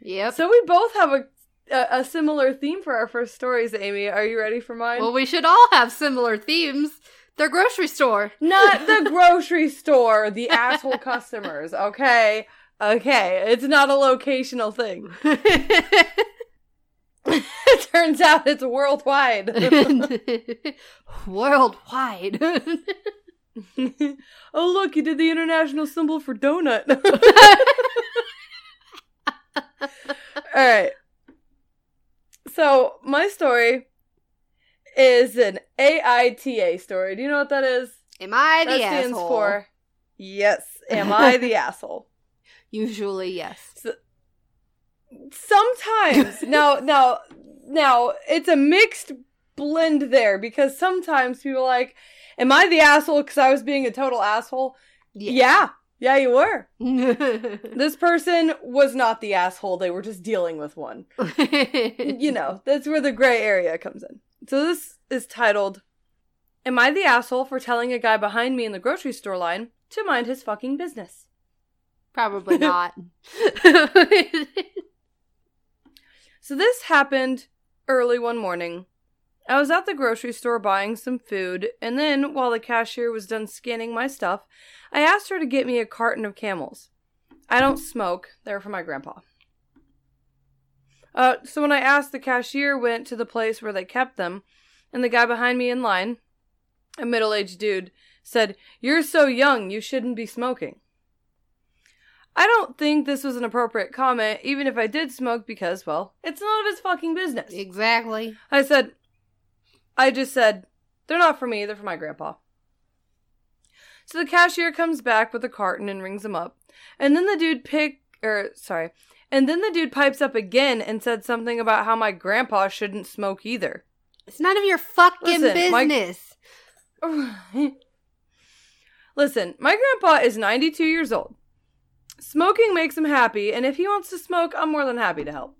yep. So we both have a, a a similar theme for our first stories, Amy. Are you ready for mine? Well, we should all have similar themes. Their grocery store. Not the grocery store, the asshole customers, okay? Okay, it's not a locational thing. it turns out it's worldwide. Worldwide. oh, look, you did the international symbol for donut. All right. So, my story is an AITA story. Do you know what that is? Am I the that stands asshole? for Yes, am I the asshole? Usually, yes. Sometimes. now, now, now, it's a mixed blend there because sometimes people are like, am I the asshole because I was being a total asshole? Yeah. Yeah, you were. This person was not the asshole. They were just dealing with one. You know, that's where the gray area comes in. So this is titled, Am I the asshole for telling a guy behind me in the grocery store line to mind his fucking business? Probably not. So this happened early one morning. I was at the grocery store buying some food, and then while the cashier was done scanning my stuff, I asked her to get me a carton of camels. I don't smoke, they're for my grandpa. Uh, so when I asked, the cashier went to the place where they kept them, and the guy behind me in line, a middle aged dude, said, You're so young, you shouldn't be smoking. I don't think this was an appropriate comment, even if I did smoke, because, well, it's none of his fucking business. exactly. I said, I just said, they're not for me, they're for my grandpa. So the cashier comes back with a carton and rings him up. And then the dude pick, er, sorry. And then the dude pipes up again and said something about how my grandpa shouldn't smoke either. It's none of your fucking Listen, my- business. Listen, my grandpa is 92 years old. Smoking makes him happy, and if he wants to smoke, I'm more than happy to help.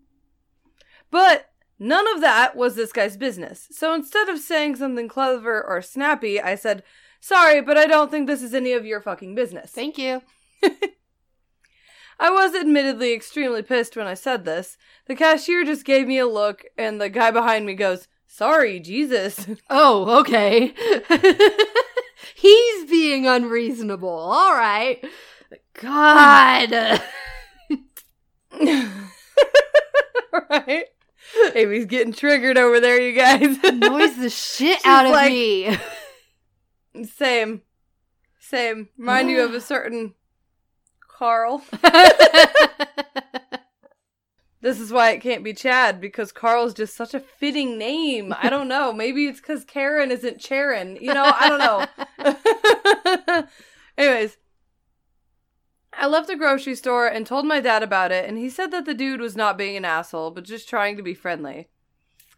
But none of that was this guy's business. So instead of saying something clever or snappy, I said, Sorry, but I don't think this is any of your fucking business. Thank you. I was admittedly extremely pissed when I said this. The cashier just gave me a look, and the guy behind me goes, Sorry, Jesus. Oh, okay. He's being unreasonable. All right. God. right? Amy's getting triggered over there, you guys. Annoys the shit She's out of like- me. Same. Same. Remind you of a certain Carl. This is why it can't be Chad because Carl's just such a fitting name. I don't know. Maybe it's because Karen isn't Charon. You know, I don't know. Anyways, I left the grocery store and told my dad about it, and he said that the dude was not being an asshole, but just trying to be friendly.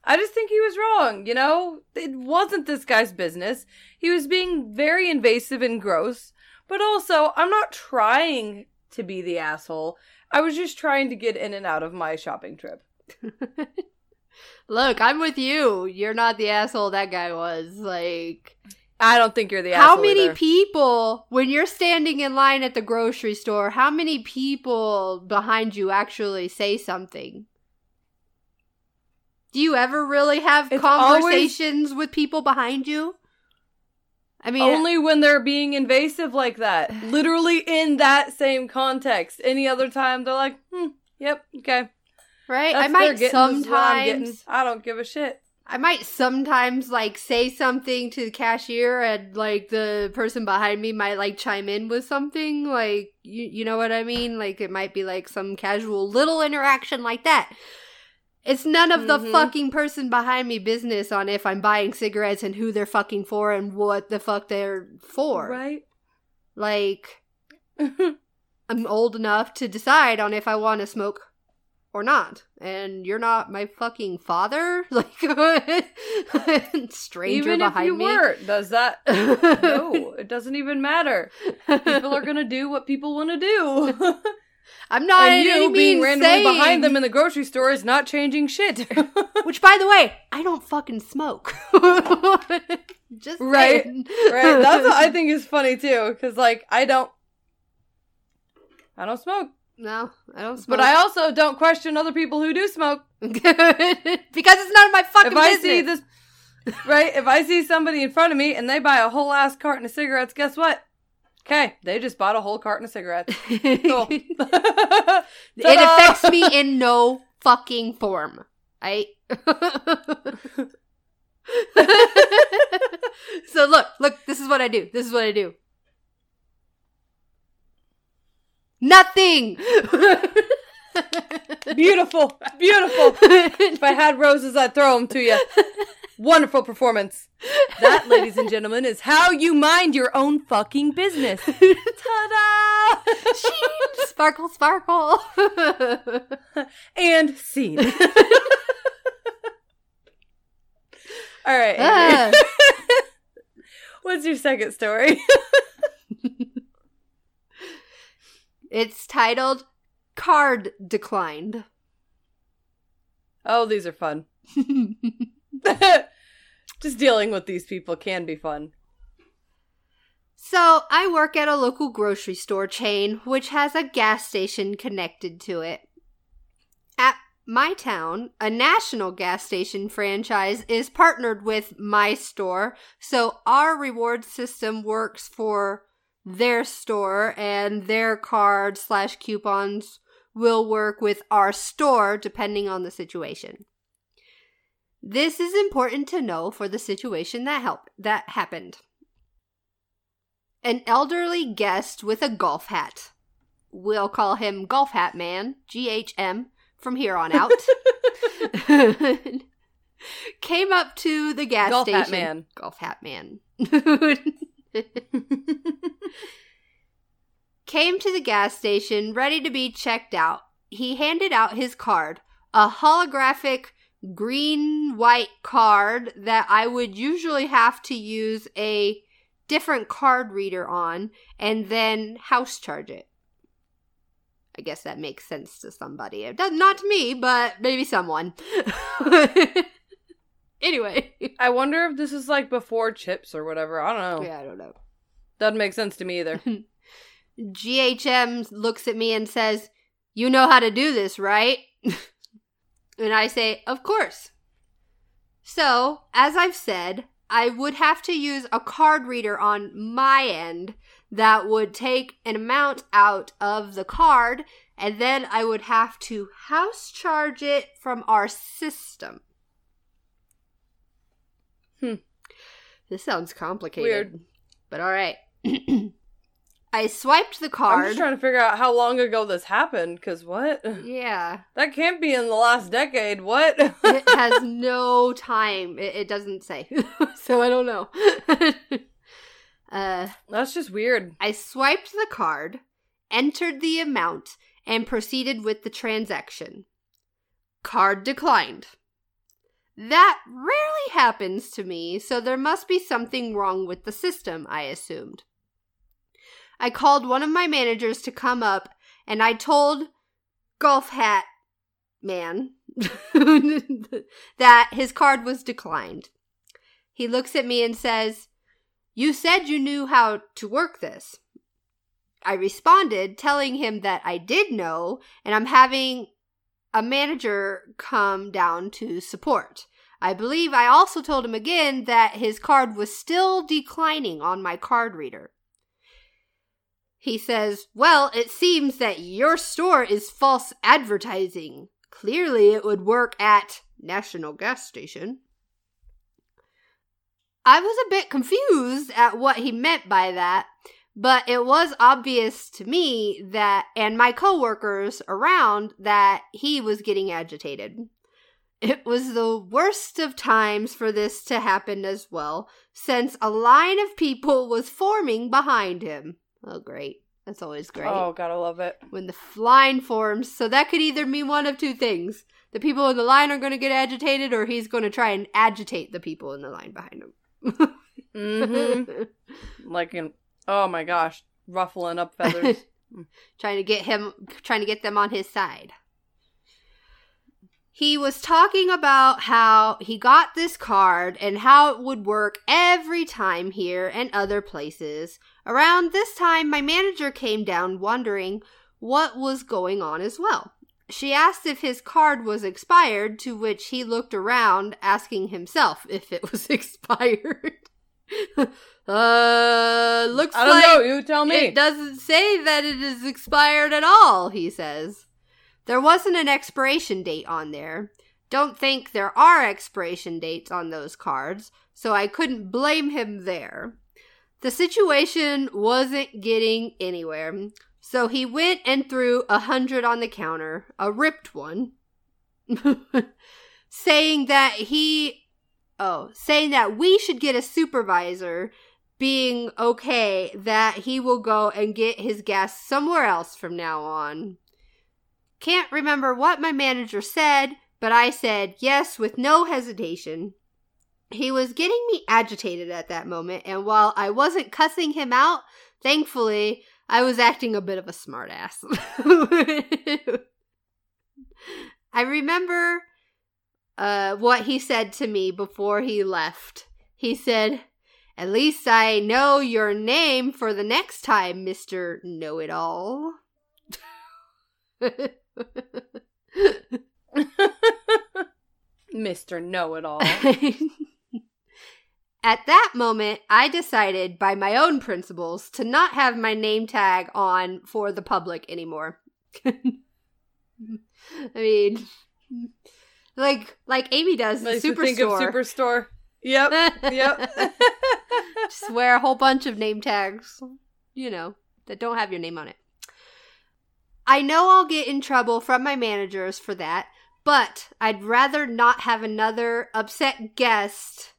I just think he was wrong, you know? It wasn't this guy's business. He was being very invasive and gross, but also, I'm not trying to be the asshole. I was just trying to get in and out of my shopping trip. Look, I'm with you. You're not the asshole that guy was. Like, I don't think you're the asshole. how many either. people, when you're standing in line at the grocery store, how many people behind you actually say something? Do you ever really have It's always- conversations with people behind you? I mean, Only when they're being invasive like that. Literally in that same context. Any other time, they're like, hmm, yep, okay. right? That's I might their getting, this is what I'm getting. sometimes I don't give a shit. I might sometimes like say something to the cashier and like the person behind me might like chime in with something like you you know what I mean? Like it might be like some casual little interaction like that. It's none of the Mhm. fucking person behind me business on if I'm buying cigarettes and who they're fucking for and what the fuck they're for. Right? Like I'm old enough to decide on if I want to smoke or not. And you're not my fucking father? Like stranger even if behind you me. were, does that? no, it doesn't even matter. People are gonna do what people want to do. I'm not and you being randomly saying, behind them in the grocery store is not changing shit. Which, by the way, I don't fucking smoke. Just Right, saying. right? That's what I think is funny too, because like I don't, I don't smoke, No, I don't smoke. but I also don't question other people who do smoke. because it's none of my fucking if I business. see this, right? If I see somebody in front of me and they buy a whole ass carton of cigarettes, guess what? Okay, they just bought a whole carton of cigarettes. Cool. it affects me in no fucking form. I. so look, look. This is what I do. This is what I do. Nothing. Beautiful, beautiful. If I had roses, I'd throw them to you. Wonderful performance. That, ladies and gentlemen, is how you mind your own fucking business. Ta-da! sparkle, sparkle. and scene. All right. Ah. What's your second story? it's titled "Card Declined." Oh, these are fun. Just dealing with these people can be fun. So, I work at a local grocery store chain which has a gas station connected to it. At my town, a national gas station franchise is partnered with my store, so our reward system works for their store and their card slash coupons will work with our store depending on the situation. This is important to know for the situation that help that happened an elderly guest with a golf hat. We'll call him Golf Hat Man, GHM, from here on out. Came up to the gas Golf station. Hat Man. Golf Hat Man. Came to the gas station ready to be checked out. He handed out his card, a holographic green white card that I would usually have to use a different card reader on and then house charge it. I guess that makes sense to somebody. It does not to me, but maybe someone. anyway, I wonder if this is like before chips or whatever. I don't know. yeah, I don't know. Doesn't make sense to me either. GHM looks at me and says, "You know how to do this, right?" and I say, "Of course." So, as I've said, I would have to use a card reader on my end that would take an amount out of the card and then I would have to house charge it from our system. Hmm. This sounds complicated. Weird. But all right. I swiped the card. I'm just trying to figure out how long ago this happened, because what? yeah. That can't be in the last decade. What? it has no time. It, it doesn't say. so I don't know. uh, That's just weird. I swiped the card, entered the amount, and proceeded with the transaction. Card declined. That rarely happens to me, so there must be something wrong with the system, I assumed. I called one of my managers to come up, and I told Golf Hat Man that his card was declined. He looks at me and says, You said you knew how to work this. I responded, telling him that I did know, and I'm having a manager come down to support. I believe I also told him again that his card was still declining on my card reader. He says, Well, it seems that your store is false advertising. Clearly, it would work at National Gas Station. I was a bit confused at what he meant by that, but it was obvious to me that, and my coworkers around, that he was getting agitated. It was the worst of times for this to happen as well, since a line of people was forming behind him. Oh, great. That's always great. Oh, gotta love it. When the line forms, so that could either mean one of two things. The people in the line are going to get agitated, or he's going to try and agitate the people in the line behind him. hmm Like in, oh my gosh, ruffling up feathers. trying to get him trying to get them on his side. He was talking about how he got this card and how it would work every time here and other places. Around this time, my manager came down wondering what was going on as well. She asked if his card was expired, to which he looked around, asking himself if it was expired. uh, looks I don't like know. You tell me. it doesn't say that it is expired at all, he says. There wasn't an expiration date on there. Don't think there are expiration dates on those cards, so I couldn't blame him there. The situation wasn't getting anywhere, so he went and threw a hundred on the counter, a ripped one, saying that he, oh, saying that we should get a supervisor being okay that he will go and get his gas somewhere else from now on. Can't remember what my manager said, but I said yes with no hesitation. He was getting me agitated at that moment, and while I wasn't cussing him out, thankfully, I was acting a bit of a smartass. I remember uh, what he said to me before he left. He said, At least I know your name for the next time, Mr. Know It All. Mr. Know It All. At that moment, I decided by my own principles to not have my name tag on for the public anymore. I mean, like like Amy does Makes me Superstore. think of Superstore. Yep. Yep. Just wear a whole bunch of name tags, you know, that don't have your name on it. I know I'll get in trouble from my managers for that, but I'd rather not have another upset guest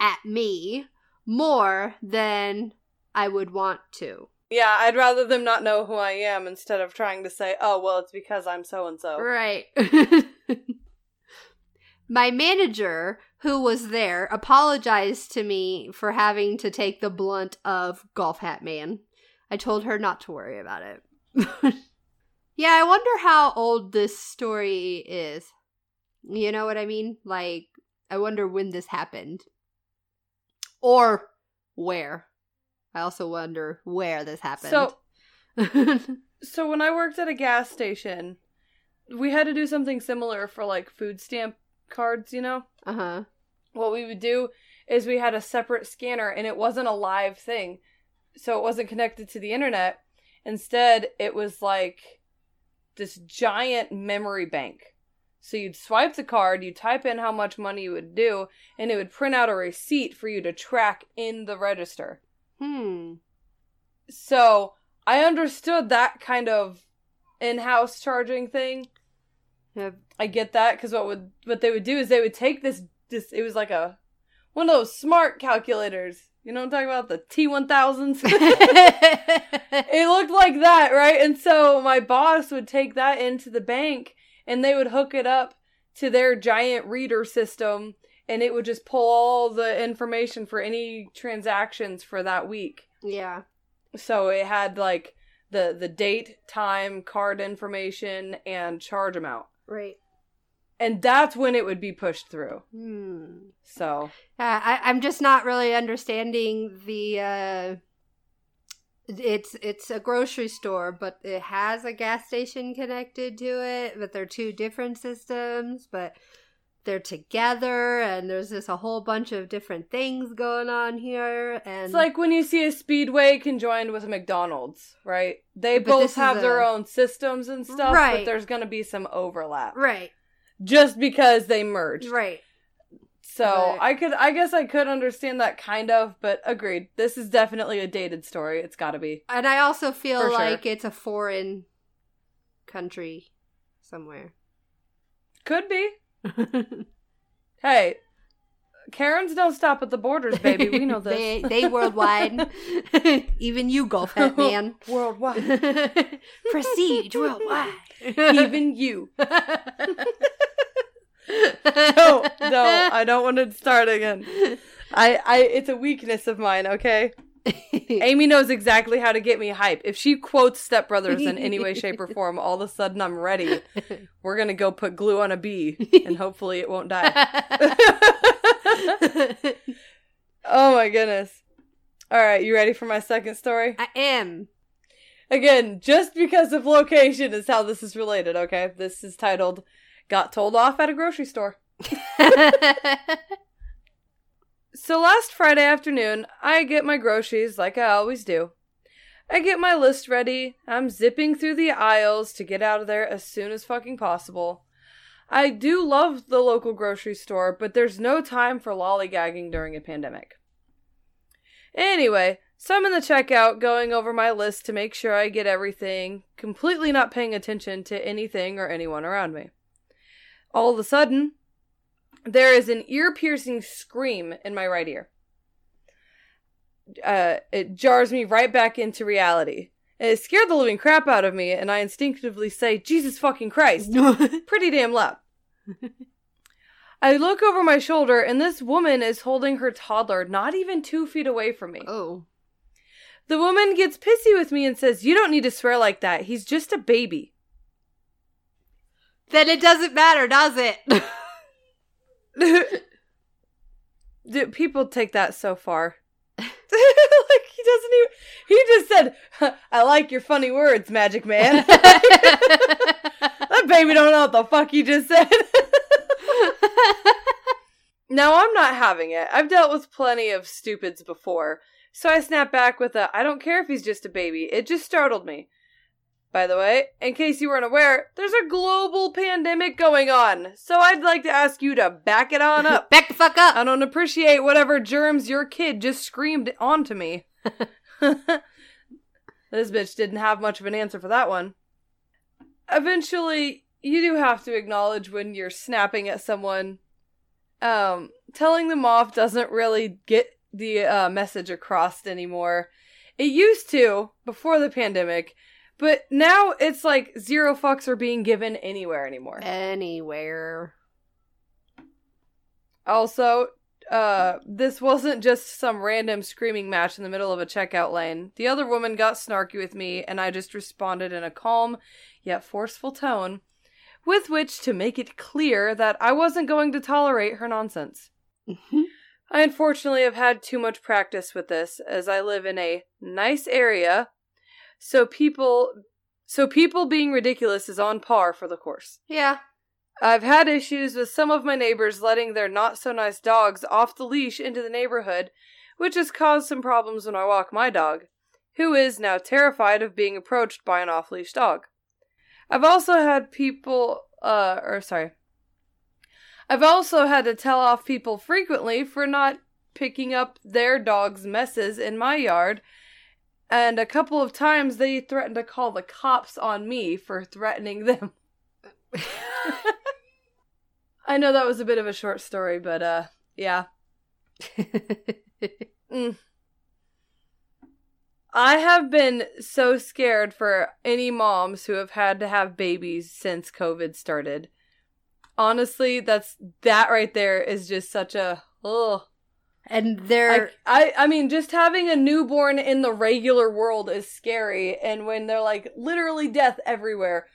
at me more than I would want to. yeah, I'd rather them not know who I am instead of trying to say, oh, well, it's because I'm so and so. Right. My manager, who was there, apologized to me for having to take the blunt of Golf Hat Man. I told her not to worry about it. yeah, I wonder how old this story is. You know what I mean? Like, I wonder when this happened. Or where. I also wonder where this happened. So, so when I worked at a gas station, we had to do something similar for like food stamp cards, you know? uh huh. What we would do is we had a separate scanner and it wasn't a live thing. So it wasn't connected to the internet. Instead, it was like this giant memory bank. So you'd swipe the card, you type in how much money you would do, and it would print out a receipt for you to track in the register. Hmm. So I understood that kind of in-house charging thing. Yep. I get that because what would what they would do is they would take this this it was like a one of those smart calculators. You know what I'm talking about? The T one thousands. It looked like that, right? And so my boss would take that into the bank and they would hook it up to their giant reader system and it would just pull all the information for any transactions for that week. yeah. So it had like the the date, time, card information and charge amount. Right. And that's when it would be pushed through. Hmm. So, Uh, I, I'm just not really understanding the. Uh, it's it's a grocery store, but it has a gas station connected to it. But they're two different systems, but they're together, and there's just a whole bunch of different things going on here. And It's like when you see a Speedway conjoined with a McDonald's, right? They both have their a- own systems and stuff, Right. but there's going to be some overlap right, just because they merged. right. So, But- I could I guess I could understand that kind of, but agreed. This is definitely a dated story. It's got to be. And I also feel For sure. like it's a foreign country somewhere. Could be. Hey, Karens don't stop at the borders, baby. We know this. they they worldwide. Even you, golf hat man. Worldwide. Prestige worldwide. Even you. No, no, I don't want to start again. I, I, it's a weakness of mine. Okay, Amy knows exactly how to get me hype. If she quotes Step Brothers in any way, shape, or form, all of a sudden I'm ready. We're gonna go put glue on a bee, and hopefully it won't die. oh my goodness! All right, you ready for my second story? I am. Again, just because of location is how this is related. Okay, this is titled "Got Told Off at a Grocery Store." So last Friday afternoon, I get my groceries like I always do. I get my list ready. I'm zipping through the aisles to get out of there as soon as fucking possible. I do love the local grocery store, but there's no time for lollygagging during a pandemic. Anyway, so I'm in the checkout going over my list to make sure I get everything, completely not paying attention to anything or anyone around me. All of a sudden, there is an ear piercing scream in my right ear. Uh, it jars me right back into reality. It scared the living crap out of me, and I instinctively say, Jesus fucking Christ, pretty damn loud. I look over my shoulder, and this woman is holding her toddler not even two feet away from me. oh. The woman gets pissy with me and says, You don't need to swear like that. He's just a baby. Then it doesn't matter, does it? Dude, people take that so far. like he doesn't even. He just said, "I like your funny words, Magic Man." that baby don't know what the fuck he just said. now I'm not having it. I've dealt with plenty of stupids before, so I snap back with a, "I don't care if he's just a baby. It just startled me." By the way, in case you weren't aware, there's a global pandemic going on, so I'd like to ask you to back it on up. Back the fuck up. I don't appreciate whatever germs your kid just screamed onto me. this bitch didn't have much of an answer for that one. Eventually, you do have to acknowledge when you're snapping at someone. Um, telling them off doesn't really get the uh, message across anymore. It used to before the pandemic, but now it's like zero fucks are being given anywhere anymore. Anywhere. Also, uh, this wasn't just some random screaming match in the middle of a checkout lane. The other woman got snarky with me, and I just responded in a calm yet forceful tone, with which to make it clear that I wasn't going to tolerate her nonsense. I unfortunately have had too much practice with this, as I live in a nice area, so people so people being ridiculous is on par for the course. yeah. I've had issues with some of my neighbors letting their not so nice dogs off the leash into the neighborhood, which has caused some problems when I walk my dog, who is now terrified of being approached by an off leash dog. I've also had people, uh, or sorry, I've also had to tell off people frequently for not picking up their dog's messes in my yard. And a couple of times they threatened to call the cops on me for threatening them. I know that was a bit of a short story, but uh, yeah. Mm. I have been so scared for any moms who have had to have babies since COVID started. Honestly, that's that right there is just such a ugh. And they're I I mean, just having a newborn in the regular world is scary, and when they're like literally death everywhere,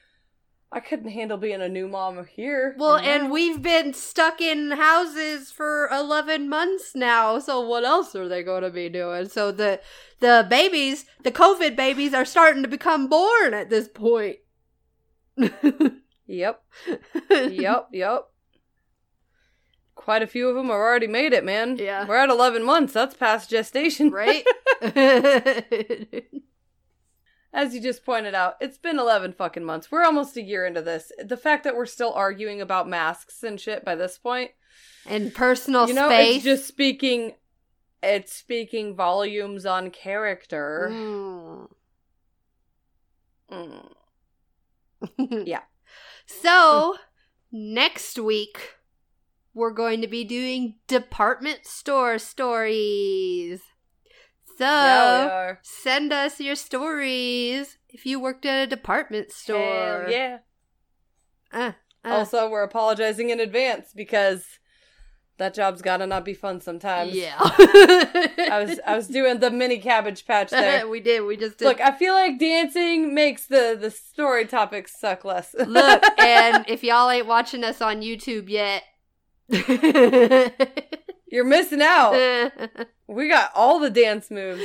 I couldn't handle being a new mom here. well, and we've been stuck in houses for eleven months now. So what else are they going to be doing? So the the babies, the COVID babies, are starting to become born at this point. yep, yep, yep. Quite a few of them have already made it, man. Yeah. we're at eleven months. That's past gestation, right? As you just pointed out, it's been 11 fucking months. We're almost a year into this. The fact that we're still arguing about masks and shit by this point, and personal you know, space. it's just speaking it's speaking volumes on character. Mm. Mm. yeah. So, next week, we're going to be doing department store stories. So, yeah, send us your stories if you worked at a department store. Hell yeah. Uh, uh, Also, we're apologizing in advance because that job's gotta not be fun sometimes. yeah. I was I was doing the mini cabbage patch there. we did. We just did. Look, I feel like dancing makes the the story topics suck less. Look, and if y'all ain't watching us on YouTube yet, you're missing out. We got all the dance moves.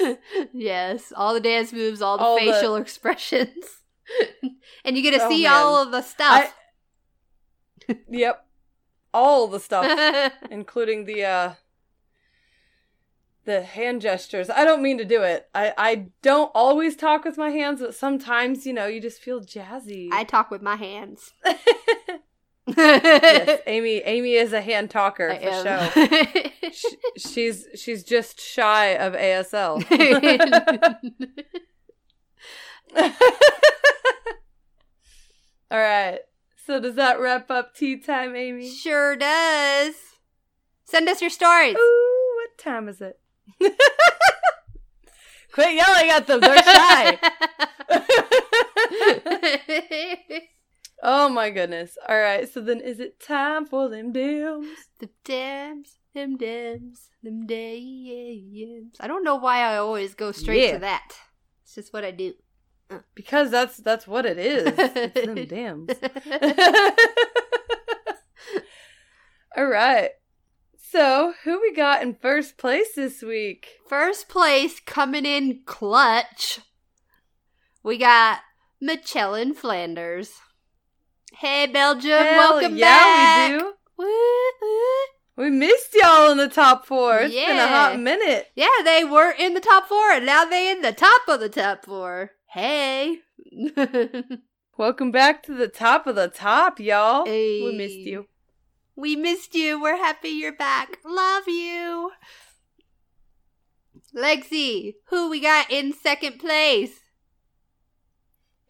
yes, all the dance moves, all the All the- facial expressions, and you get to Oh, see man. all of the stuff. Yep. All the stuff. including the uh the hand gestures. I don't mean to do it. I I don't always talk with my hands, but sometimes, you know, you just feel jazzy. I talk with my hands. Yes, Amy Amy is a hand talker I for am. sure. Sh- she's she's just shy of ASL. All right. So does that wrap up tea time, Amy? sure does. Send us your stories. Ooh, what time is it? Quit yelling at them. They're shy. oh my goodness. All right. So then, is it time for them dams? the dams, them dams, them dams. I don't know why I always go straight Yeah. to that. It's just what I do. Uh. Because that's that's what it is. It's them dams. All right. So who we got in first place this week? First place coming in clutch. We got Mechelen Flanders. Hey Belgium, Hell welcome yeah, back. we do. Woo, woo. We missed y'all in the top four. It's been a hot minute. Yeah, they were in the top four, and now they in the top of the top four. Hey. Welcome back to the top of the top, y'all. Hey. We missed you. we missed you. We're happy you're back. Love you. Lexi, who we got in second place?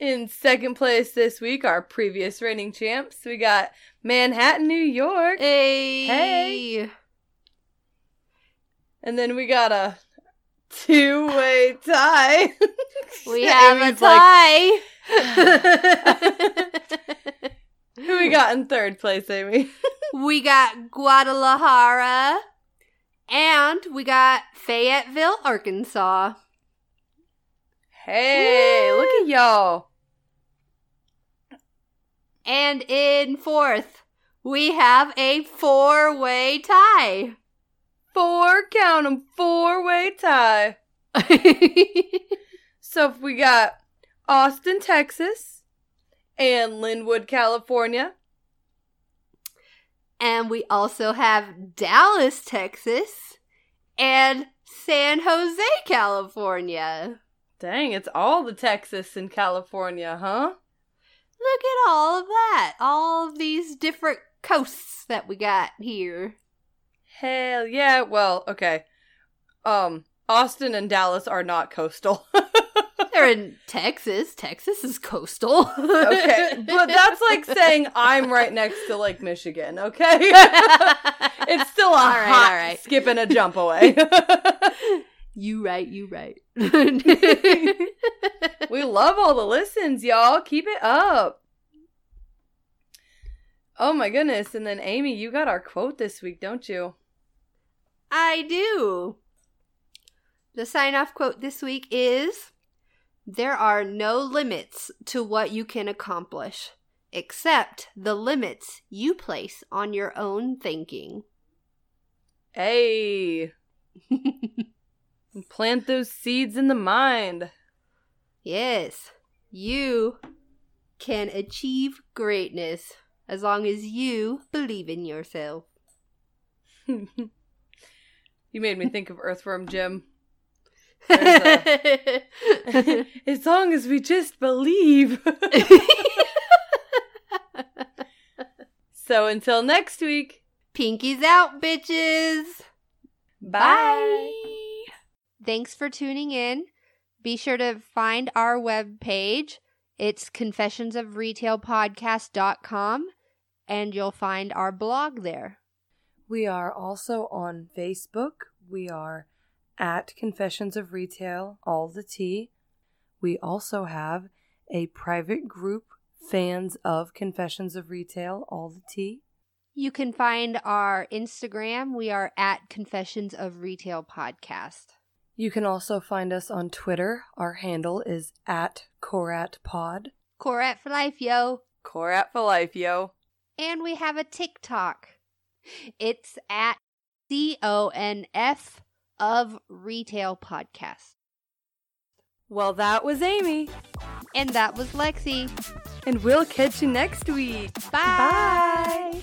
In second place this week, our previous reigning champs, we got Manhattan, New York. Hey. Hey. And then we got a two way tie. We have a Amy's like, tie. Who we got in third place, Amy? we got Guadalajara. And we got Fayetteville, Arkansas. Hey, look at y'all. And in fourth, we have a four way tie. Four, count 'em, four way tie. So if we got Austin, Texas, and Lynwood, California. and we also have Dallas, Texas, and San Jose, California. Dang, it's all the Texas and California, huh? Look at all of that. All of these different coasts that we got here. Hell yeah. Well, okay. Um, Austin and Dallas are not coastal. They're in Texas. Texas is coastal. okay, but that's like saying I'm right next to Lake Michigan. Okay, it's still a All right, hot all right. skip and a jump away. you right, you right. We love all the listens, y'all. Keep it up. Oh my goodness! And then Amy, you got our quote this week, don't you? I do. The sign off quote this week is There are no limits to what you can accomplish, except the limits you place on your own thinking. Hey, plant those seeds in the mind. Yes, you can achieve greatness as long as you believe in yourself. you made me think of Earthworm Jim. There's as long as we just believe. so until next week, Pinkies out, bitches! bye. Thanks for tuning in. Be sure to find our web page. It's confessionsofretailpodcast.com and you'll find our blog there. We are also on Facebook. We are at Confessions of Retail, all the T. We also have a private group, fans of Confessions of Retail, all the T. You can find our Instagram. We are at Confessions of Retail Podcast. You can also find us on Twitter. Our handle is at CoratPod. Corat for life, yo. Corat for life, yo. And we have a TikTok. It's at C O N F of Retail Podcast. Well, that was Amy, And that was Lexi. and we'll catch you next week. Bye.